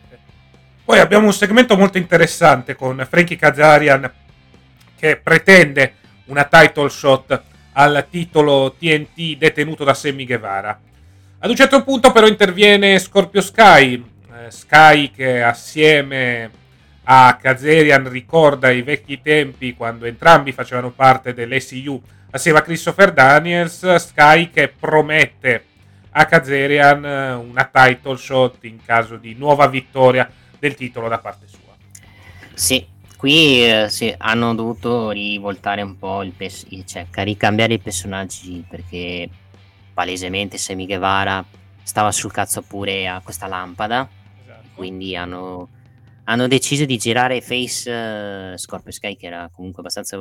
Poi abbiamo un segmento molto interessante con Frankie Kazarian che pretende una title shot al titolo TNT detenuto da Sammy Guevara. Ad un certo punto però interviene Scorpio Sky, eh, Sky che assieme a Kazarian ricorda i vecchi tempi quando entrambi facevano parte dell'SU assieme a Christopher Daniels, Sky che promette a Kazarian una title shot in caso di nuova vittoria del titolo da parte sua. Sì, qui eh, sì, hanno dovuto rivoltare un po' il pers- cioè ricambiare i personaggi perché palesemente Semi Guevara stava sul cazzo pure a questa lampada, esatto. quindi hanno hanno deciso di girare face uh, Scorpio Sky che era comunque abbastanza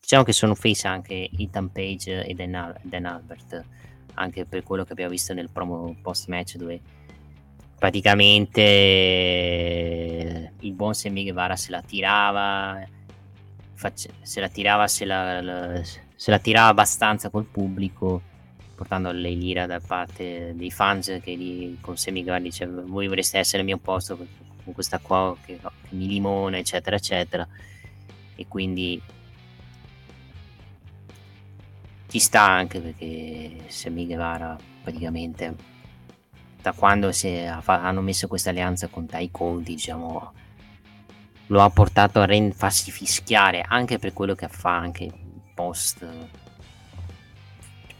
diciamo che sono face anche Ethan Page e Dan, Al- Dan Albert anche per quello che abbiamo visto nel promo post match dove praticamente eh, il buon Sammy Guevara se la tirava face- se la tirava se la, la, se la tirava abbastanza col pubblico portando le lira da parte dei fans che lì, con Sammy Guevara diceva voi vorreste essere al mio posto con questa qua che, che mi limona, eccetera, eccetera. E quindi ci sta anche perché Sammy Guevara praticamente da quando hanno messo questa alleanza con Tai Conti, diciamo, lo ha portato a rend- farsi fischiare anche per quello che fa anche post,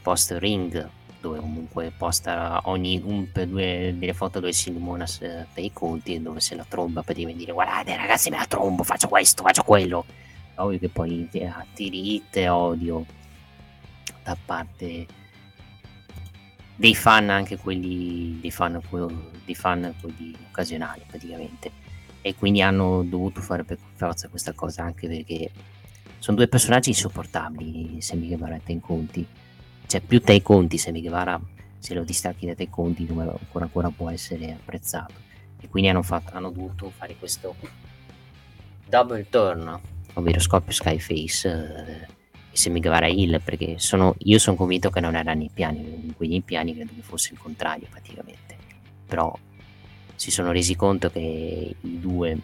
post ring dove comunque posta ogni un per due delle foto dove si limona per i conti dove se la tromba per dire guardate ragazzi me la trombo faccio questo faccio quello. Ovvio che poi attiri hit e odio da parte dei fan anche quelli dei fan, dei fan quelli occasionali praticamente. E quindi hanno dovuto fare per forza questa cosa anche perché sono due personaggi insopportabili Sammy Guevara in Conti cioè più Tai Conti se Mi Guevara se lo distacchi da Tai Conti ancora, ancora può essere apprezzato. E quindi hanno, fatto, hanno dovuto fare questo double turn ovvero Scorpio Skyface eh, Sammy Guevara Hill perché sono, io sono convinto che non era nei piani, in quei piani credo che fosse il contrario praticamente, però si sono resi conto che i due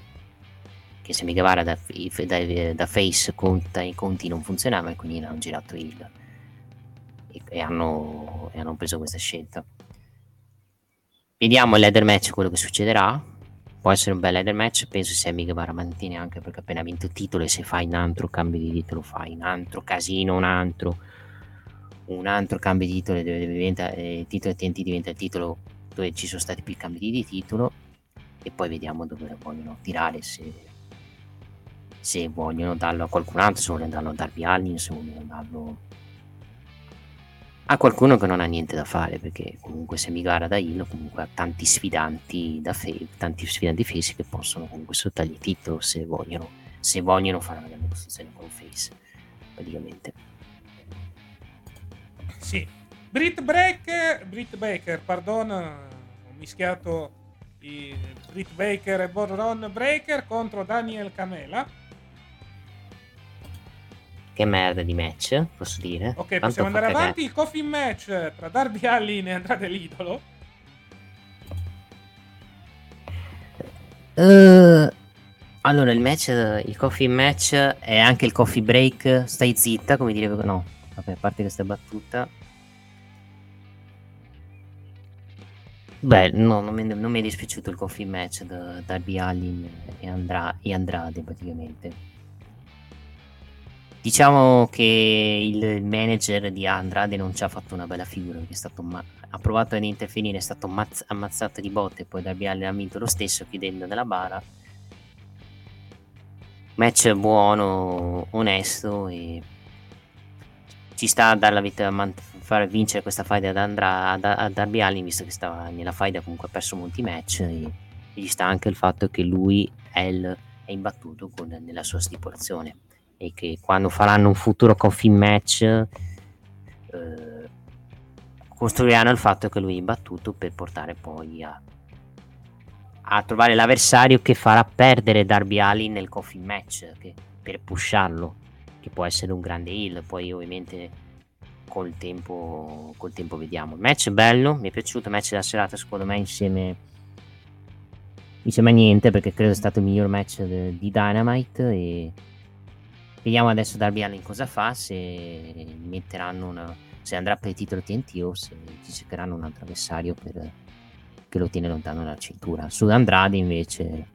che Sammy Guevara da, da, da face conta i conti non funzionava e quindi hanno girato Hill e, e, hanno, e hanno preso questa scelta. Vediamo il ladder match quello che succederà può essere un bel ladder match. Penso Sammy Guevara mantiene anche perché appena vinto il titolo e se fai un altro cambio di titolo, fai un altro casino, un altro, un altro cambio di titolo, deve diventa, eh, titolo TNT diventa il titolo dove ci sono stati più cambi di titolo e poi vediamo dove vogliono tirare se, se vogliono darlo a qualcun altro, se vogliono darlo a Darby Allin, se vogliono darlo a qualcuno che non ha niente da fare perché comunque se mi gara da Hill comunque ha tanti sfidanti da face, tanti sfidanti face che possono comunque sottargli titolo se vogliono, se vogliono fare una grande posizione con face praticamente. Sì. Britt Break Britt Baker pardon ho mischiato i Britt Baker e Boron Breaker contro Daniel Camela che merda di match, posso dire. Ok, Tanto possiamo andare avanti. Il coffin match tra Darby Allin e Andrade l'idolo. Uh, allora, il match, il coffee match è anche il coffee break. Stai zitta, come direbbe. No, vabbè, a parte questa battuta. Beh, no, non mi, non mi è dispiaciuto il coffee match da Darby Allin e, Andra- e Andrade, praticamente. Diciamo che il manager di Andrade non ci ha fatto una bella figura perché è stato ma- ha provato ad intervenire, è stato ammazz- ammazzato di botte poi Darby Allin ha vinto lo stesso chiudendo nella bara. Match buono, onesto e ci sta a dare la vita a man- far vincere questa fight ad, Andra- ad, ad Darby Allin visto che stava nella fight comunque ha perso molti match e, e gli sta anche il fatto che lui è, il, è imbattuto con, nella sua stipulazione e che quando faranno un futuro coffee match eh, costruiranno il fatto che lui è imbattuto per portare poi a, a trovare l'avversario che farà perdere Darby Allin nel coffee match che, per pusharlo che può essere un grande heal poi ovviamente col tempo, col tempo vediamo. Il match è bello mi è piaciuto il match della serata secondo me insieme insieme a niente perché credo sia stato il miglior match de, di Dynamite e Vediamo adesso Darby Allin cosa fa, se metteranno una, se andrà per il titolo TNT o se ci cercheranno un altro avversario per, che lo tiene lontano dalla cintura. Su Andrade invece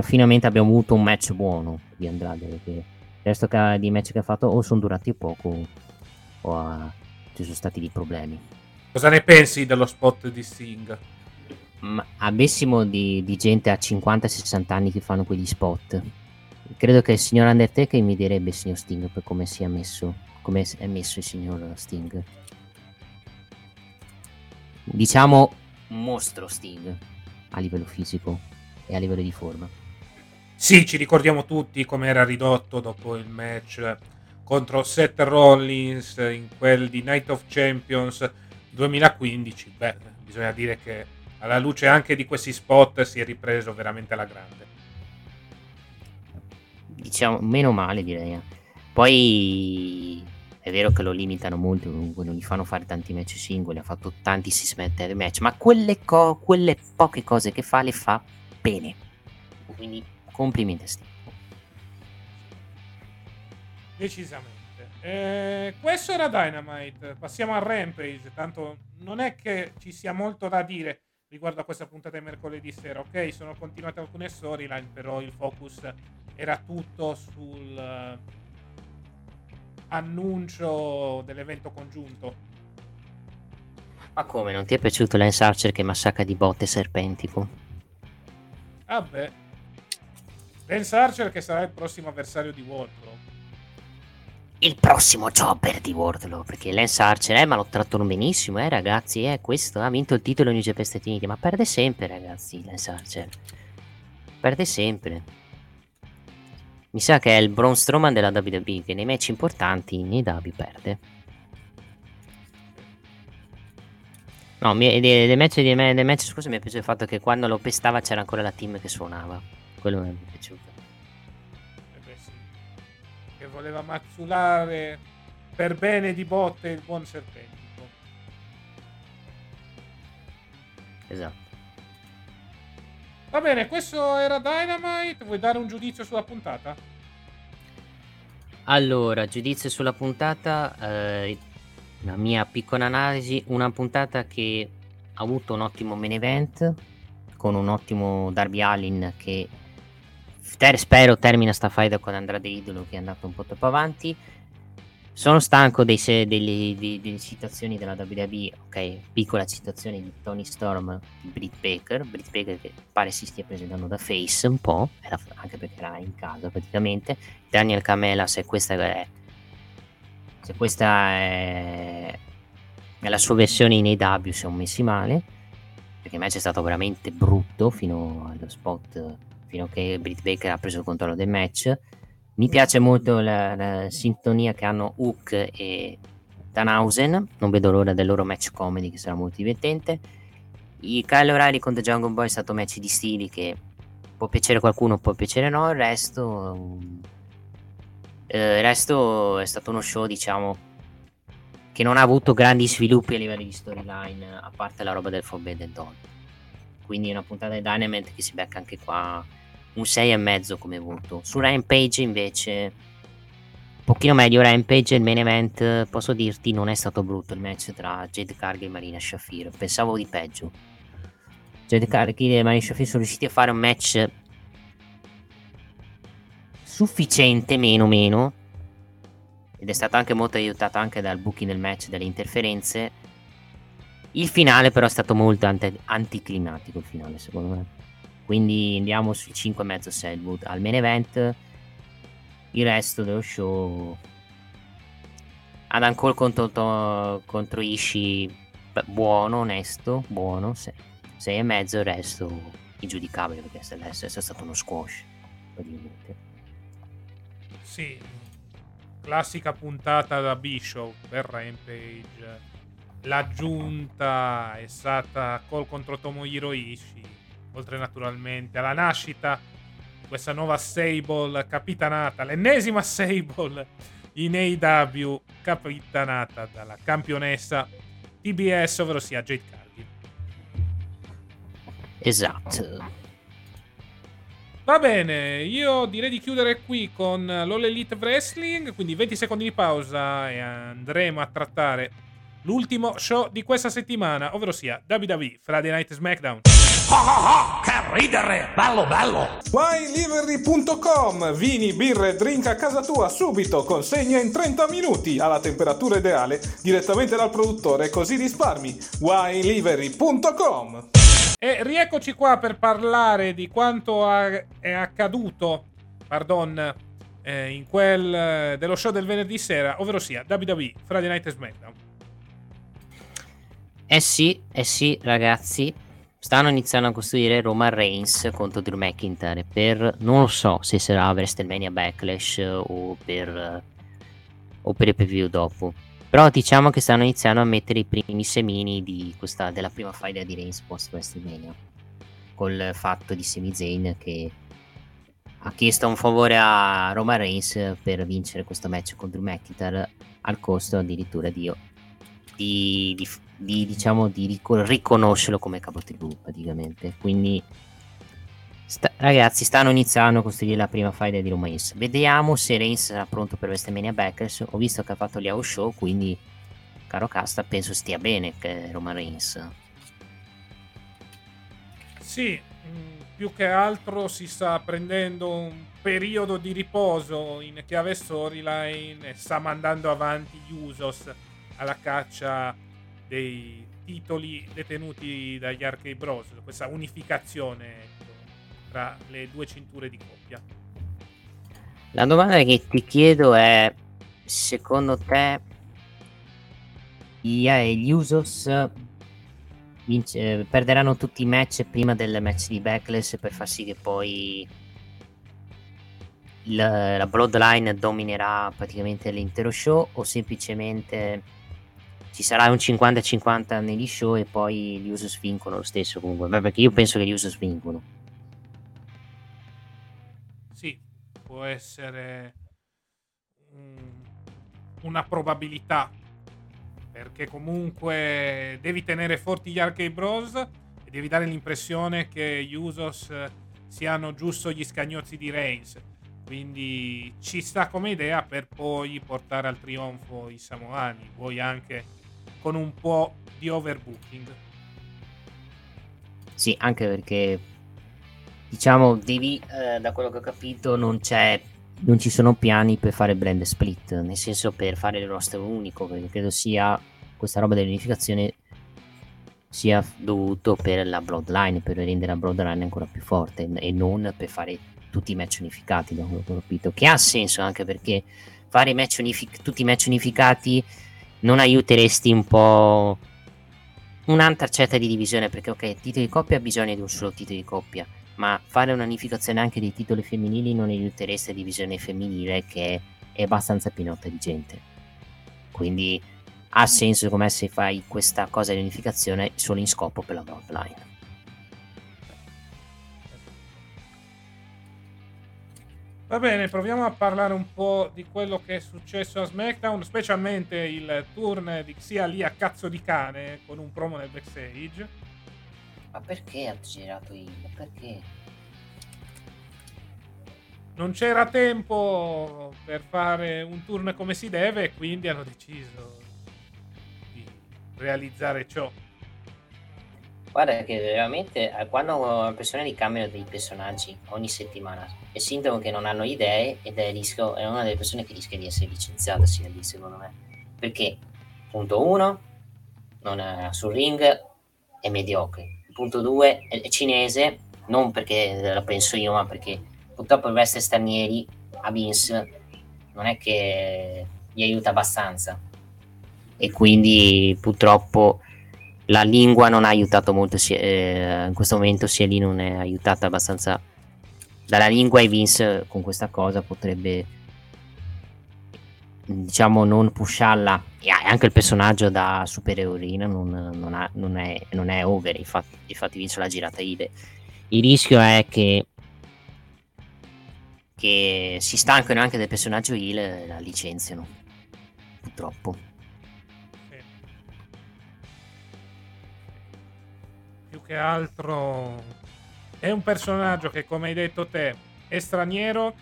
finalmente abbiamo avuto un match buono di Andrade perché il resto di match che ha fatto o sono durati poco o ha, ci sono stati dei problemi. Cosa ne pensi dello spot di Sting? Ma avessimo di, di gente a 50-60 anni che fanno quegli spot credo che il signor Undertaker mi direbbe signor Sting per come si è messo, come è messo il signor Sting. Diciamo mostro Sting a livello fisico e a livello di forma. Sì, ci ricordiamo tutti come era ridotto dopo il match contro Seth Rollins in quel di Night of Champions 2015. Beh, bisogna dire che alla luce anche di questi spot si è ripreso veramente alla grande diciamo, meno male direi. Eh. Poi è vero che lo limitano molto, comunque non gli fanno fare tanti match singoli, ha fatto tanti si smette match, ma quelle, co- quelle poche cose che fa le fa bene. Quindi complimenti a Steve. Decisamente. Eh, questo era Dynamite. Passiamo a Rampage. Tanto non è che ci sia molto da dire riguardo a questa puntata di mercoledì sera. Ok, sono continuate alcune storyline, però il focus era tutto sul uh, annuncio dell'evento congiunto. Ma come, non ti è piaciuto Lance Archer che massacra di botte serpentico? Vabbè. Lance Archer che sarà il prossimo avversario di Wardlow. Il prossimo jobber di Wardlow, perché Lance Archer, eh, ma lo trattano benissimo, eh, ragazzi, eh, questo, ha vinto il titolo New Japan State Uniti, ma perde sempre, ragazzi, Lance Archer. Perde sempre. Mi sa che è il Braun Strowman della WWE che nei match importanti nei W perde. No, dei, match, dei match scusa mi è piaciuto il fatto che quando lo pestava c'era ancora la team che suonava. Quello mi è piaciuto. Voleva mazzulare per bene di botte il buon serpentico. Esatto. Va bene, questo era Dynamite. Vuoi dare un giudizio sulla puntata? Allora, giudizio sulla puntata, eh, la mia piccola analisi, una puntata che ha avuto un ottimo main event con un ottimo Darby Allin che ter- spero termina sta fight con Andrade Idolo che è andato un po' troppo avanti sono stanco dei se- delle, dei, delle, citazioni della WWE, ok? Piccola citazione di Tony Storm di Britt Baker, Britt Baker che pare si stia presentando da face un po', era, anche perché era in casa praticamente. Daniel Camela, se questa è, se questa è, la sua versione in AW, siamo messi male, perché il match è stato veramente brutto fino allo spot, fino a che Britt Baker ha preso il controllo del match mi piace molto la, la sintonia che hanno Hook e Danhausen, non vedo l'ora del loro match comedy che sarà molto divertente. I Kyle O'Reilly contro Jungle Boy è stato un match di stili che può piacere a qualcuno, può piacere no, il resto... Eh, il resto è stato uno show, diciamo, che non ha avuto grandi sviluppi a livello di storyline, a parte la roba del Forbidden Dawn. Quindi è una puntata di Dynamite che si becca anche qua un 6,5 come voto. Su Rampage invece un pochino meglio Rampage il main event posso dirti non è stato brutto il match tra Jade Cargill e Marina Shafir. Pensavo di peggio. Jade Cargill e Marina Shafir sono riusciti a fare un match sufficiente meno meno ed è stato anche molto aiutato anche dal booking del match dalle interferenze. Il finale però è stato molto anti- anticlimatico il finale secondo me quindi andiamo sui 5,5 Selwood al main event. Il resto dello show. Adam Cole contro, contro Ishii. Buono, onesto, buono. 6,5 il resto ingiudicabile perché se è stato uno squash. Praticamente. Sì, classica puntata da Bishop per Rampage. L'aggiunta è stata Cole contro Tomohiro Ishii oltre naturalmente alla nascita di questa nuova Sable capitanata, l'ennesima Sable in AW capitanata dalla campionessa TBS, ovvero sia Jade Cargill. Esatto. Va bene, io direi di chiudere qui con l'All Elite Wrestling, quindi 20 secondi di pausa e andremo a trattare l'ultimo show di questa settimana, ovvero sia WWE Friday Night SmackDown. Oh, oh, che ridere! Bello, bello! WineLivery.com Vini, birre, drink a casa tua subito, consegna in 30 minuti alla temperatura ideale direttamente dal produttore, così risparmi. WineLivery.com E rieccoci qua per parlare di quanto è accaduto, pardon, eh, in quel eh, dello show del venerdì sera, ovvero sia WWE Friday Night SmackDown. Eh sì, eh sì, ragazzi, stanno iniziando a costruire Roman Reigns contro Drew McIntyre per non lo so se sarà WrestleMania Backlash o per o per il preview dopo. Però diciamo che stanno iniziando a mettere i primi semini di questa, della prima fight di Reigns post WrestleMania col fatto di Sami Zayn che ha chiesto un favore a Roman Reigns per vincere questo match contro McIntyre al costo addirittura di, di, di di, diciamo, di ric- riconoscerlo come capotribù praticamente. Quindi, sta- ragazzi, stanno iniziando a costruire la prima fight di Roman Reigns. Vediamo se Reigns sarà pronto per WrestleMania Backers. Ho visto che ha fatto gli house show, quindi, caro Casta, penso stia bene che Roman Reigns. Sì, mm, più che altro si sta prendendo un periodo di riposo in chiave storyline e sta mandando avanti gli Usos alla caccia dei titoli detenuti dagli Arcade Bros, questa unificazione ecco, tra le due cinture di coppia. La domanda che ti chiedo è, secondo te gli Usos vince, perderanno tutti i match prima del match di Backlash per far sì che poi la, la Bloodline dominerà praticamente l'intero show o semplicemente ci sarà un 50-50 negli show e poi gli Usos vincono lo stesso comunque, perché io penso che gli Usos vincono. Sì, può essere un, una probabilità. Perché comunque devi tenere forti gli Arcade Bros e devi dare l'impressione che gli Usos siano giusto gli scagnozzi di Reigns. Quindi ci sta come idea per poi portare al trionfo i Samoani. Vuoi anche con un po' di overbooking. Sì, anche perché diciamo devi, eh, da quello che ho capito, non c'è non ci sono piani per fare brand split, nel senso per fare il roster unico, perché credo sia questa roba dell'unificazione sia dovuto per la Bloodline, per rendere la Bloodline ancora più forte e non per fare tutti i match unificati, da quello che ho capito, che ha senso anche perché fare match unific- tutti i match unificati non aiuteresti un po' un'altra certa di divisione, perché ok, il titolo di coppia ha bisogno di un solo titolo di coppia, ma fare un'unificazione anche dei titoli femminili non aiutereste la divisione femminile che è abbastanza pienotta di gente. Quindi ha senso come se fai questa cosa di unificazione solo in scopo per la bloodline. Va bene, proviamo a parlare un po' di quello che è successo a SmackDown, specialmente il turn di Xia lì a cazzo di cane con un promo nel backstage. Ma perché ha girato il? Perché? Non c'era tempo per fare un turn come si deve e quindi hanno deciso di realizzare ciò. Guarda che veramente eh, quando una persona ricambiano dei personaggi ogni settimana è sintomo che non hanno idee ed è, rischio, è una delle persone che rischia di essere licenziata lì secondo me. Perché, punto uno, non è, sul ring è mediocre. Punto due, è, è cinese, non perché la penso io, ma perché purtroppo il essere stranieri a Vince non è che gli aiuta abbastanza. E quindi purtroppo la lingua non ha aiutato molto, sia, eh, in questo momento sia lì non è aiutata abbastanza. Dalla lingua e Vince con questa cosa potrebbe diciamo non pusharla. E anche il personaggio da supereroina non, non, non, è, non è over infatti, infatti Vince l'ha girata Ide il rischio è che che si stancano anche del personaggio Hill e la licenziano purtroppo più che altro è un personaggio che, come hai detto te, è straniero,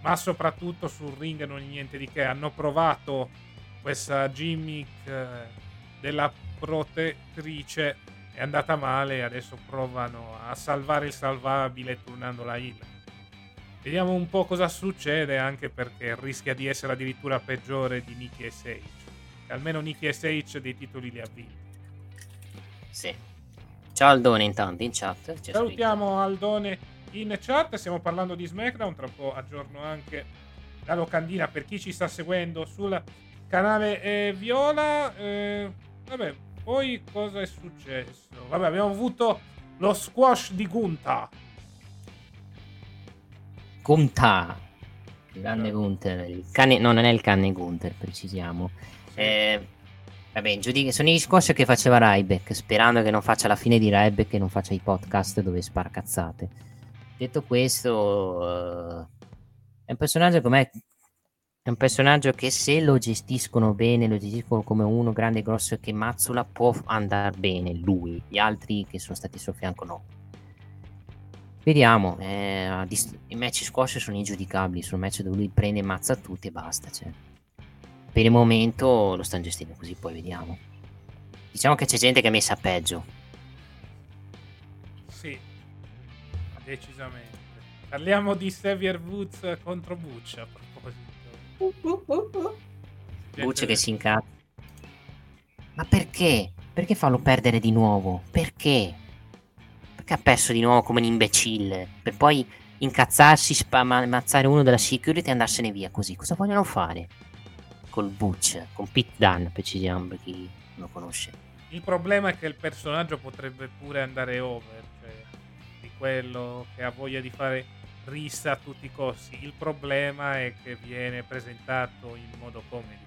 ma soprattutto sul ring non è niente di che. Hanno provato questa gimmick eh, della protettrice, è andata male e adesso provano a salvare il salvabile turnando la heal. Vediamo un po' cosa succede, anche perché rischia di essere addirittura peggiore di Nicky e Sage. Almeno Nicky e Sage dei titoli li ha vinti. Sì. Ciao Aldone intanto in chat. Salutiamo scritto. Aldone in chat, stiamo parlando di SmackDown, tra un po' aggiorno anche la locandina per chi ci sta seguendo sul canale eh, Viola. Eh, vabbè, poi cosa è successo? Vabbè, abbiamo avuto lo squash di Gunta. Gunta. Grande Gunter. Il cane, no, non è il cane Gunter, precisiamo. Sì. Eh, Vabbè, giudic- sono i discorsi che faceva Ryback, sperando che non faccia la fine di Ryback e non faccia i podcast dove spara cazzate. Detto questo, uh, è un personaggio come è un personaggio che se lo gestiscono bene, lo gestiscono come uno grande e grosso che mazzola, può andare bene lui. Gli altri che sono stati suo fianco no. Vediamo, eh, i match squash sono ingiudicabili, sono match dove lui prende e mazza tutti e basta. Cioè per il momento lo stanno gestendo così, poi vediamo. Diciamo che c'è gente che è messa peggio. Sì, decisamente. Parliamo di Xavier Woods contro Butch a proposito. Butch che si incazza. Ma perché? Perché farlo perdere di nuovo? Perché? Perché ha perso di nuovo come un imbecille? Per poi incazzarsi, ammazzare uno della security e andarsene via così. Cosa vogliono fare? Col Butch, con Pete Dunn, precisiamo per chi lo conosce. Il problema è che il personaggio potrebbe pure andare over, cioè di quello che ha voglia di fare rissa a tutti i costi. Il problema è che viene presentato in modo comedy.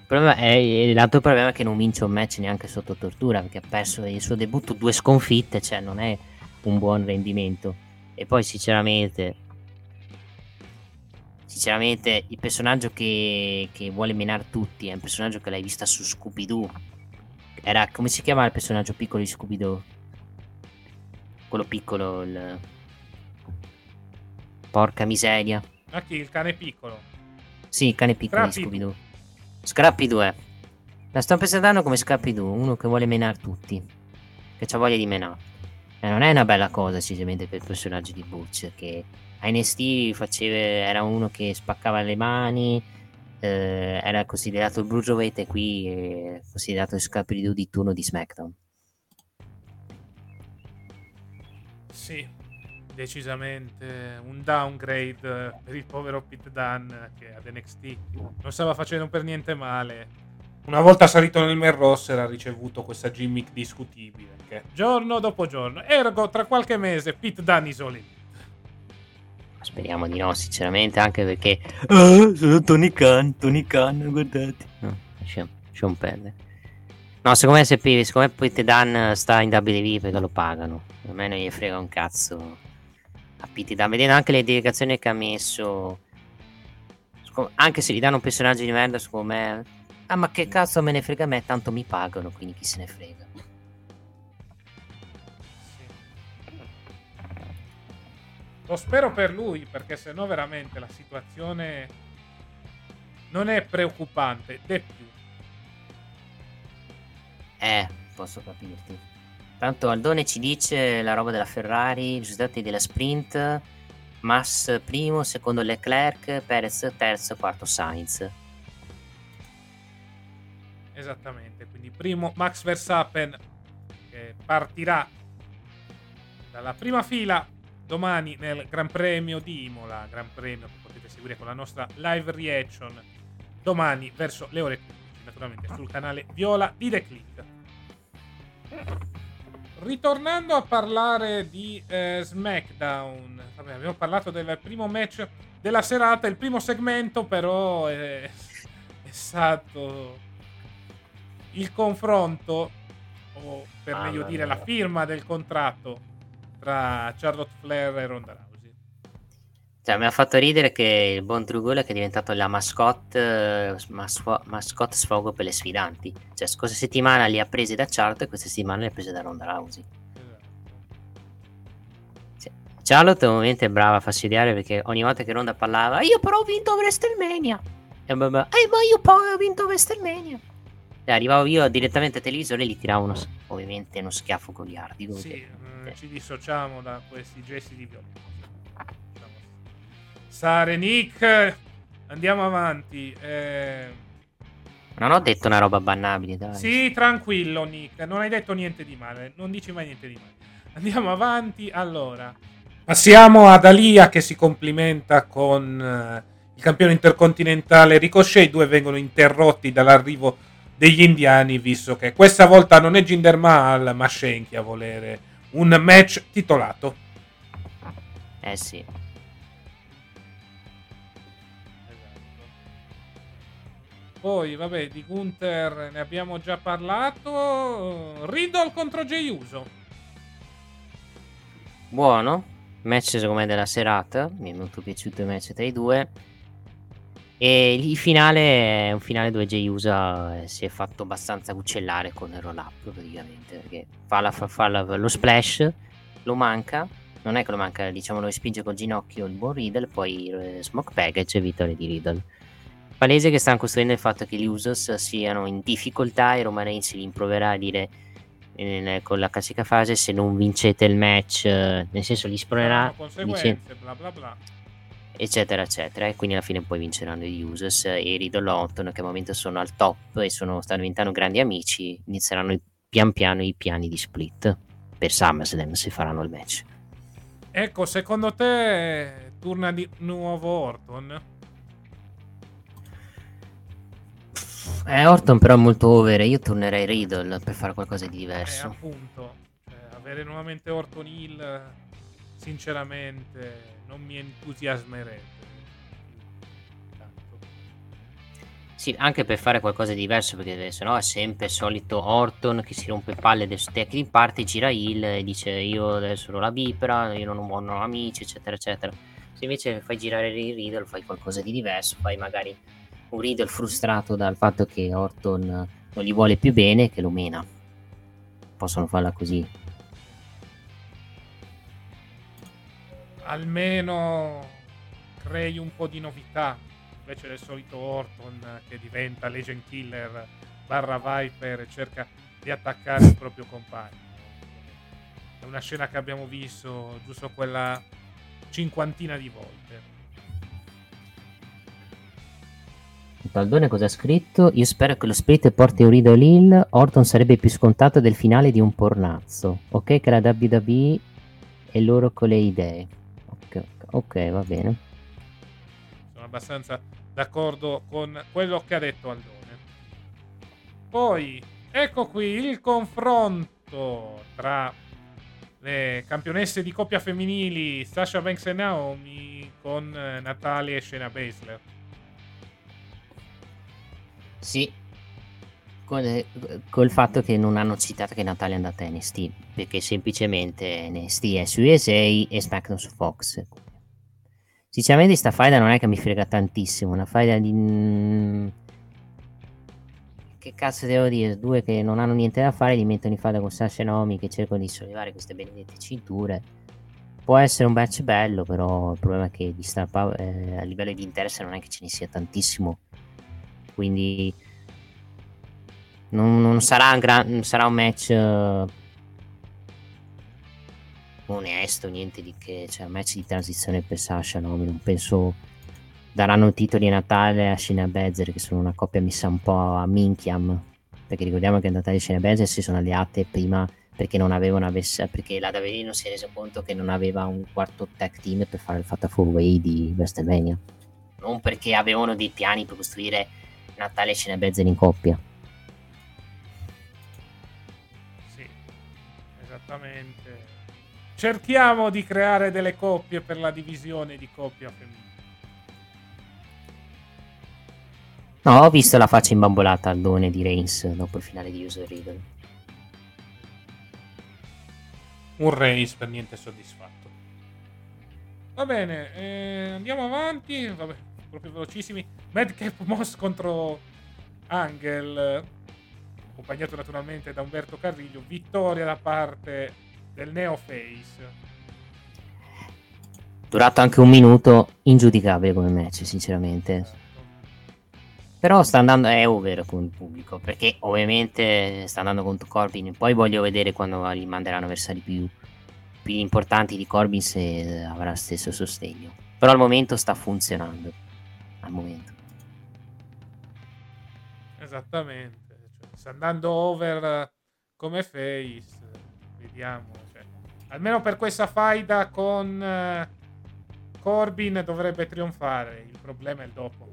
Il problema è, l'altro problema è che non vince un match neanche sotto tortura perché ha perso il suo debutto due sconfitte, cioè non è un buon rendimento. E poi sinceramente sinceramente il personaggio che, che vuole menare tutti è un personaggio che l'hai vista su Scooby-Doo. Era, come si chiama il personaggio piccolo di Scooby-Doo? Quello piccolo, il... Porca miseria. Ma chi? Il cane piccolo? Sì, il cane piccolo di Scrappy Scooby-Doo. Scrappy-Doo, eh. La sto presentando come Scrappy-Doo, uno che vuole menare tutti. Che ha voglia di menare. E non è una bella cosa, sinceramente, per il personaggio di Butch, che NST faceva, era uno che spaccava le mani, eh, era considerato il Bruiserweight e qui è considerato il Scrappy-Doo di turno di SmackDown. Sì, decisamente un downgrade per il povero Pete Dunne che ad NXT non stava facendo per niente male. Una volta salito nel main roster ha ricevuto questa gimmick discutibile che giorno dopo giorno, ergo tra qualche mese Pete Dunne isoli. Speriamo di no, sinceramente, anche perché... Oh, sono Tony Khan, Tony Khan, guardate. No, lasciamo perdere. No, secondo me se secondo me Pete Dunne sta in WWE perché lo pagano. A me non gli frega un cazzo a Pete Dunne. Vedendo anche le dedicazioni che ha messo... Anche se gli danno un personaggio di merda, secondo me... Ah, ma che cazzo me ne frega a me, tanto mi pagano, quindi chi se ne frega. Lo spero per lui, perché sennò veramente la situazione non è preoccupante, è più. Eh, posso capirti. Tanto Aldone ci dice la roba della Ferrari, i risultati della sprint, Mass primo, secondo Leclerc, Perez terzo, quarto Sainz. Esattamente, quindi primo Max Verstappen che partirà dalla prima fila domani nel Gran Premio di Imola, Gran Premio che potete seguire con la nostra live reaction domani verso le ore 15, naturalmente sul canale Viola di The Click. Ritornando a parlare di eh, SmackDown, vabbè, abbiamo parlato del primo match della serata, il primo segmento però è, <laughs> è stato il confronto, o per ah, meglio dire la firma del contratto tra Charlotte Flair e Ronda Rousey. Cioè, mi ha fatto ridere che il buon Drew Gulak è diventato la mascotte, masco, mascotte sfogo per le sfidanti. Cioè, scorsa settimana li ha presi da Charlotte e questa settimana li ha presi da Ronda Rousey. Esatto. Cioè, Charlotte ovviamente è brava a fastidiare perché ogni volta che Ronda parlava io però ho vinto WrestleMania e eh, ma io poi ho vinto WrestleMania cioè, arrivavo io direttamente al televisore e gli tiravo uno, ovviamente uno schiaffo goliardico. Sì, eh, ci dissociamo da questi gesti di violenza. Sare Nick, andiamo avanti. Eh... Non ho detto una roba bannabile, dai. Sì, tranquillo Nick, non hai detto niente di male, non dici mai niente di male. Andiamo avanti, allora. Passiamo ad Alia che si complimenta con uh, il campione intercontinentale Ricochet, i due vengono interrotti dall'arrivo degli indiani, visto che questa volta non è Jinder Mahal ma Shenki a volere un match titolato. Eh sì. Poi, vabbè, di Gunther ne abbiamo già parlato. Riddle contro Jey Uso. Buono. Match secondo me della serata. Mi è molto piaciuto il match tra i due. E il finale è un finale dove Jay Usa eh, si è fatto abbastanza uccellare con il roll up praticamente perché fa, la, fa, fa la, lo splash, lo manca, non è che lo manca, diciamo lo spinge col ginocchio il buon Riddle, poi eh, smoke package e vittoria di Riddle. Palese che stanno costruendo il fatto che gli Usos siano in difficoltà e Roman Reigns li improverà a dire eh, con la classica fase se non vincete il match, eh, nel senso li spronerà. Conseguenze, dice, bla bla bla eccetera eccetera. E quindi alla fine poi vinceranno gli Users e Riddle Orton che al momento sono al top e sono, stanno diventando grandi amici inizieranno pian piano i piani di split per SummerSlam se faranno il match. Ecco secondo te torna di nuovo Orton? Eh, Orton però è molto over io tornerei Riddle per fare qualcosa di diverso. eh, appunto cioè, avere nuovamente Orton Hill sinceramente non mi entusiasmerebbe. Sì, anche per fare qualcosa di diverso, perché se no è sempre il solito Orton che si rompe palle del tecnico parte, gira il e dice io adesso ho la bipra, io non ho amici, eccetera, eccetera. Se invece fai girare il Riddle, fai qualcosa di diverso, fai magari un Riddle frustrato dal fatto che Orton non gli vuole più bene, che lo mena. Possono farla così. Almeno crei un po' di novità invece del solito Orton che diventa Legend Killer barra Viper e cerca di attaccare il proprio compagno. È una scena che abbiamo visto giusto quella cinquantina di volte. Baldone cosa ha scritto? Io spero che lo split porti un Riddle Hill. Orton sarebbe più scontato del finale di un pornazzo. Ok, che la WWE e loro con le idee. Ok, va bene. Sono abbastanza d'accordo con quello che ha detto Aldone. Poi, ecco qui il confronto tra le campionesse di coppia femminili Sasha Banks e Naomi con eh, Natalia e Shayna Baszler. Sì, con, col fatto che non hanno citato che Natalia è andata a NST, perché semplicemente NST è su USA e SmackDown su Fox. Sinceramente sta faida non è che mi frega tantissimo, una faida di... Mm, che cazzo devo dire? Due che non hanno niente da fare, li mettono in faida con Sasha e Naomi che cercano di sollevare queste benedette cinture. Può essere un match bello, però il problema è che di star power, eh, a livello di interesse non è che ce ne sia tantissimo quindi non, non, sarà, un gran, non sarà un match uh, onesto, niente di che, cioè match di transizione per Sasha, no? non penso daranno titoli a Natale a Shina Bezzer che sono una coppia messa un po' a minchiam perché ricordiamo che Natale e Shina Bezzer si sono alleate prima perché non avevano perché la Davide non si è reso conto che non aveva un quarto tag team per fare il Fatta 4-Way di WrestleMania non perché avevano dei piani per costruire Natale ce ne Bezel in coppia. Sì, esattamente. Cerchiamo di creare delle coppie per la divisione di coppia femminile. No, ho visto la faccia imbambolata al done di Reigns dopo il finale di User Riddle. Un Reigns per niente soddisfatto. Va bene, eh, andiamo avanti. Vabbè, proprio velocissimi. Madcap Moss contro Angel, accompagnato naturalmente da Umberto Carriglio. Vittoria da parte del Neo Face. Durato anche un minuto, ingiudicabile come match, sinceramente. Però sta andando, è over con il pubblico, perché ovviamente sta andando contro Corbin. Poi voglio vedere quando gli manderanno avversari più, più importanti di Corbin se avrà stesso sostegno. Però al momento sta funzionando al momento. Esattamente, cioè, sta andando over come face, vediamo. Cioè, almeno per questa faida con uh, Corbin dovrebbe trionfare, il problema è il dopo.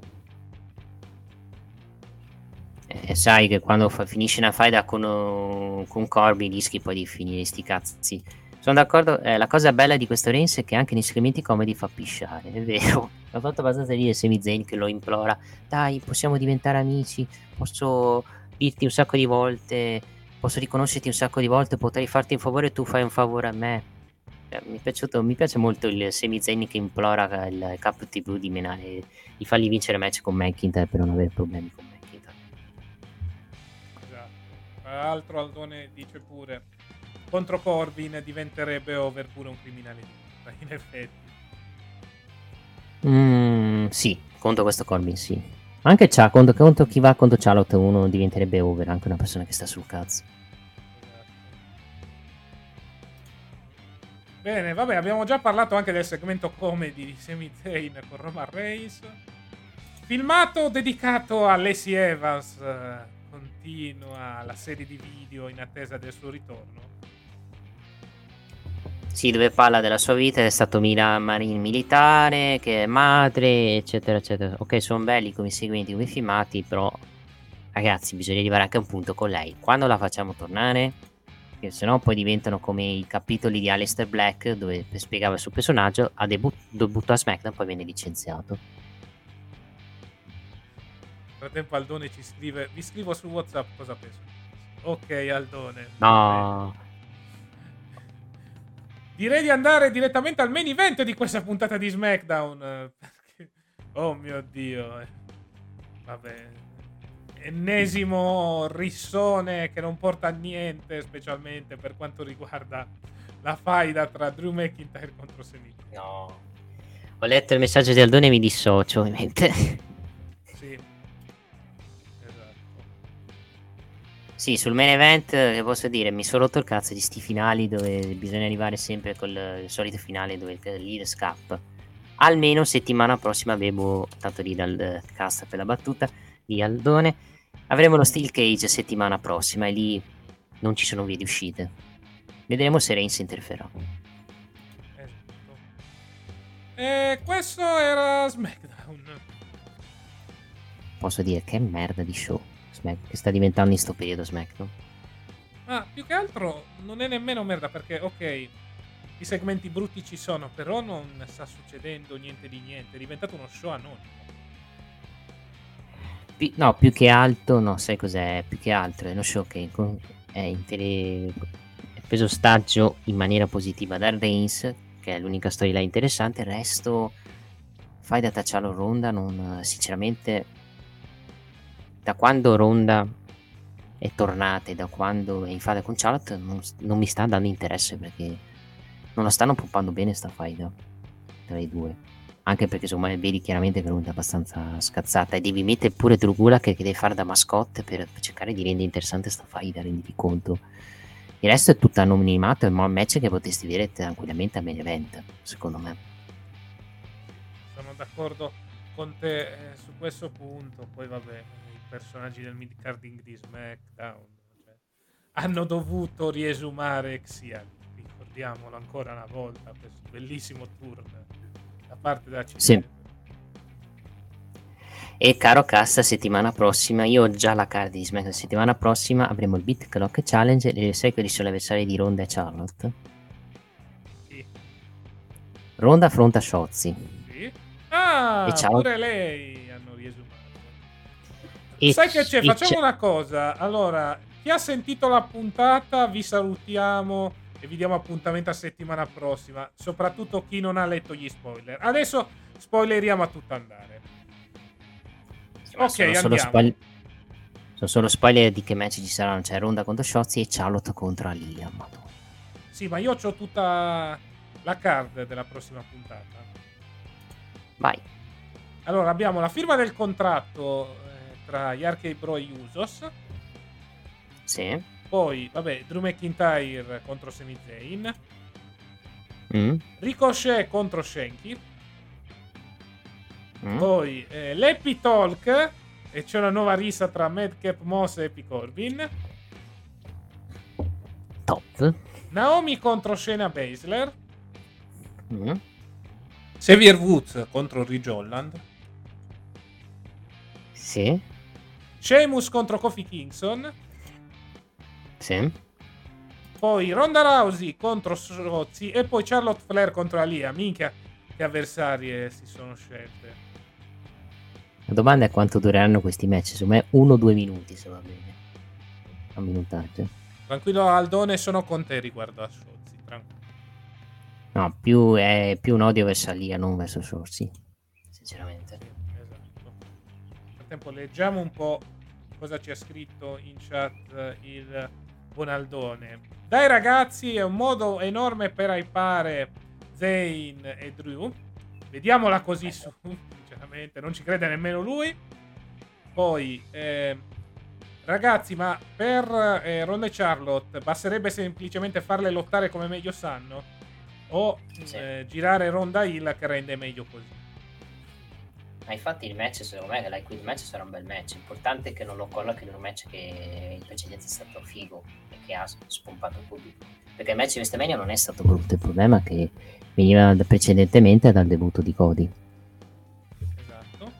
Eh, sai che quando fa, finisci una faida con, con Corbin rischi poi di finire sti cazzi sono d'accordo, eh, la cosa bella di questo Reigns è che anche nei segmenti comedy fa pisciare, è vero. <laughs> Ha fatto abbastanza ridere Semi Zayn che lo implora, dai, possiamo diventare amici, posso dirti un sacco di volte, posso riconoscerti un sacco di volte, potrei farti un favore e tu fai un favore a me. Eh, mi, piaciuto, mi, piace molto il Semi Zayn che implora il Cap TV di menare, di fargli vincere match con McIntyre per non avere problemi con McIntyre. Esatto. Tra l'altro Aldone dice pure contro Corbin diventerebbe over pure un criminale di <laughs> in effetti. Mm, sì, contro questo Corbin sì. Anche Cha, contro, contro chi va contro Charlotte uno diventerebbe over, anche una persona che sta sul cazzo. Bene, vabbè, abbiamo già parlato anche del segmento comedy di Sami Zayn con Roman Reigns. Filmato dedicato a Lacey Evans, continua la serie di video in attesa del suo ritorno. Sì, dove parla della sua vita, è stato mila- marine militare, che è madre, eccetera, eccetera. Ok, sono belli come seguenti, come filmati, però ragazzi, bisogna arrivare anche a un punto con lei. Quando la facciamo tornare? Perché sennò poi diventano come i capitoli di Alistair Black dove spiegava il suo personaggio, a debut- debutto a SmackDown, poi viene licenziato. Nel frattempo Aldone ci scrive, vi scrivo su WhatsApp cosa penso. Ok Aldone. No. Direi di andare direttamente al main event di questa puntata di SmackDown. <laughs> Oh mio dio. Vabbè. Ennesimo rissone che non porta a niente, specialmente per quanto riguarda la faida tra Drew McIntyre contro Semi. No. Ho letto il messaggio di Aldone e mi dissocio, ovviamente. Sì, sul main event, che posso dire, mi sono rotto il cazzo di sti finali dove bisogna arrivare sempre col solito finale dove il leader scappa. Almeno settimana prossima avremo, tanto lì dal cast per la battuta, di Aldone, avremo lo Steel Cage settimana prossima e lì non ci sono vie di uscite. Vedremo se Reigns interferà. Esatto. E questo era SmackDown. Posso dire che merda di show Smack- che sta diventando in sto periodo SmackDown. Ma più che altro non è nemmeno merda perché, ok, i segmenti brutti ci sono, però non sta succedendo niente di niente. È diventato uno show anonimo. Pi- no, più che altro, no, sai cos'è? Più che altro è uno show che è, intere- è preso ostaggio in maniera positiva da Reigns, che è l'unica storyline interessante. Il resto, fai da tacciarlo Ronda, non, sinceramente, da quando Ronda è tornata e da quando è in fase con Charlotte, non, non mi sta dando interesse perché non la stanno pompando bene sta faida tra i due. Anche perché insomma vedi chiaramente che è venuta abbastanza scazzata e devi mettere pure Drugula che, che deve fare da mascotte per, cercare di rendere interessante sta faida, renditi conto. Il resto è tutto anonimato, è un match che potresti vedere tranquillamente a main event, secondo me. Sono d'accordo con te eh, su questo punto. Poi, vabbè, personaggi del mid-carding di SmackDown cioè, hanno dovuto riesumare Xian. Ricordiamolo ancora una volta. Questo bellissimo turn da parte della CC. Sì. E caro Cassa, settimana prossima, io ho già la card di SmackDown, settimana prossima avremo il Beat Clock Challenge e sai quali sono le avversarie di Ronda e Charlotte? Sì. Ronda affronta Shotzi. Sì. Ah, E ciao. pure lei. E Sai che c'è? Facciamo c'è- una cosa. Allora, chi ha sentito la puntata, vi salutiamo e vi diamo appuntamento a settimana prossima. Soprattutto chi non ha letto gli spoiler. Adesso spoileriamo a tutto andare. Ma Ok, sono, solo andiamo. spoil- sono solo spoiler di che match ci saranno. C'è Ronda contro Shotzi e Charlotte contro Alia. Madonna. Sì, ma io ho tutta la card della prossima puntata. Vai. Allora, abbiamo la firma del contratto tra Yarkey Bro e Usos. Sì. Poi, vabbè, Drew McIntyre contro Sami Zayn. Mm, Ricochet contro Shanky. mm. Poi eh, l'Happy Talk. E c'è una nuova risa tra Madcap Moss e Happy Corbin. Top. Naomi contro Shayna Baszler. Mm. Xavier Woods contro Ridge Holland. Sì. Sheamus contro Kofi Kingston. Sì. Poi Ronda Rousey contro Sozzi. E poi Charlotte Flair contro Alia. Minchia, che avversarie si sono scelte. La domanda è quanto dureranno questi match. Secondo me uno o due minuti se va bene. A minutaggio. Tranquillo, Aldone, sono con te riguardo a. Tranquillo. No, più è più un odio verso Alia, non verso Sorsi. Sinceramente. Frattempo leggiamo un po' cosa c'è scritto in chat eh, il buon Aldone. Dai ragazzi, è un modo enorme per hypare Zayn e Drew. Vediamola così su, <laughs> sinceramente, non ci crede nemmeno lui. Poi, eh, ragazzi, ma per eh, Ronda e Charlotte basterebbe semplicemente farle lottare come meglio sanno? O Sì. eh, girare Ronda Hill che rende meglio così? Ma infatti il match, secondo me, like, il match sarà un bel match. L'importante è che non lo collochi in un match che in precedenza è stato figo e che ha spompato il pubblico. Perché il match di WrestleMania non è stato brutto, il problema è che veniva precedentemente dal debutto di Cody. Esatto.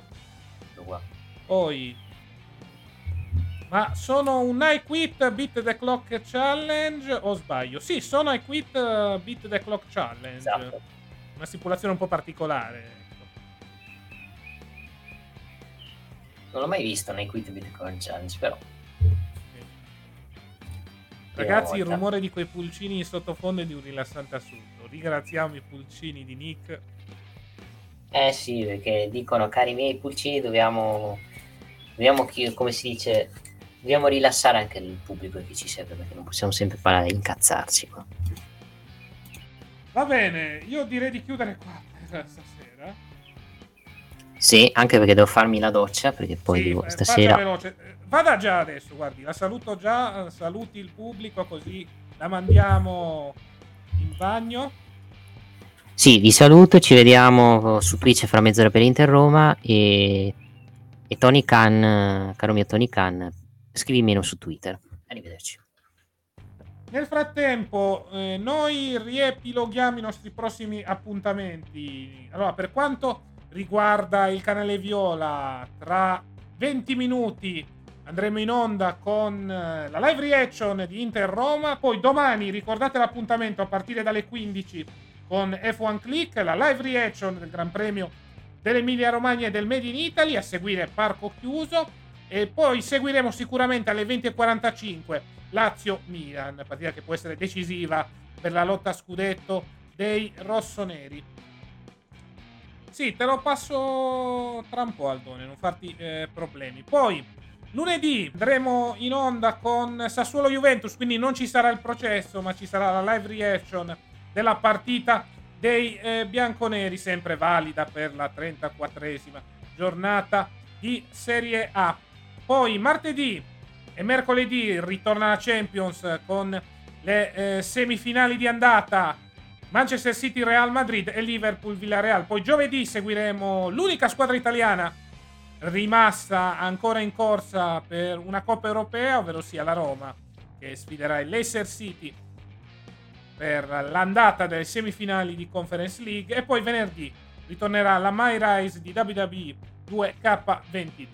Poi, ma sono un I Quit Beat the Clock Challenge o sbaglio? Sì, sono I Quit Beat the Clock Challenge. Esatto. Una stipulazione un po' particolare. Non l'ho mai visto nei Quit Bitcoin Challenge, però. Ragazzi, il rumore di quei pulcini in sottofondo è di un rilassante assunto. Ringraziamo i pulcini di Nick. Eh sì, perché dicono, cari miei pulcini, dobbiamo, dobbiamo come si dice, dobbiamo rilassare anche il pubblico che ci segue, perché non possiamo sempre parlare incazzarci qua. Va bene, io direi di chiudere qua per stasera. Sì, anche perché devo farmi la doccia, perché poi Sì, devo- eh, stasera... veloce. Vada già adesso, guardi, la saluto già, eh, saluti il pubblico così la mandiamo in bagno. Sì, vi saluto, ci vediamo su Twitch fra mezz'ora per Inter Roma e, e Tony Khan, caro mio Tony Khan, scrivi meno su Twitter. Arrivederci. Nel frattempo, eh, noi riepiloghiamo i nostri prossimi appuntamenti. Allora, per quanto riguarda il canale Viola, tra 20 minuti andremo in onda con eh, la live reaction di Inter Roma. Poi domani ricordate l'appuntamento a partire dalle 15 con F1 Click, la live reaction del Gran Premio dell'Emilia Romagna e del Made in Italy, a seguire Parco Chiuso. E poi seguiremo sicuramente alle 20.45 Lazio-Milan, partita che può essere decisiva per la lotta a scudetto dei rossoneri. Sì, te lo passo tra un po', Aldone, non farti eh, problemi. Poi, lunedì andremo in onda con Sassuolo Juventus, quindi non ci sarà il processo, ma ci sarà la live reaction della partita dei eh, bianconeri, sempre valida per la 34esima giornata di Serie A. Poi martedì e mercoledì ritorna la Champions con le eh, semifinali di andata Manchester City Real Madrid e Liverpool Villarreal. Poi giovedì seguiremo l'unica squadra italiana rimasta ancora in corsa per una Coppa Europea, ovvero sia la Roma, che sfiderà il Leicester City per l'andata delle semifinali di Conference League. E poi venerdì ritornerà la My Rise di WWE 2K22.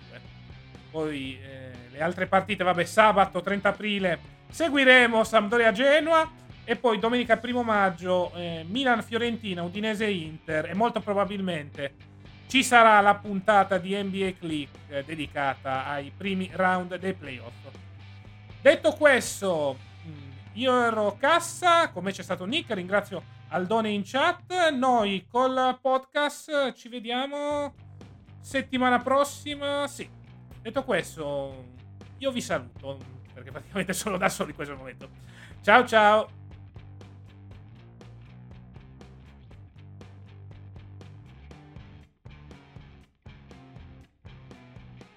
Poi eh, le altre partite, vabbè, sabato 30 aprile seguiremo Sampdoria Genoa. E poi domenica 1 maggio eh, Milan-Fiorentina, Udinese-Inter e molto probabilmente ci sarà la puntata di NBA Click eh, dedicata ai primi round dei playoff. Detto questo, mh, io ero Cassa, come c'è stato Nick, ringrazio Aldone in chat. Noi col podcast ci vediamo settimana prossima. Sì, detto questo, io vi saluto perché praticamente <laughs> sono da solo in questo momento. Ciao ciao!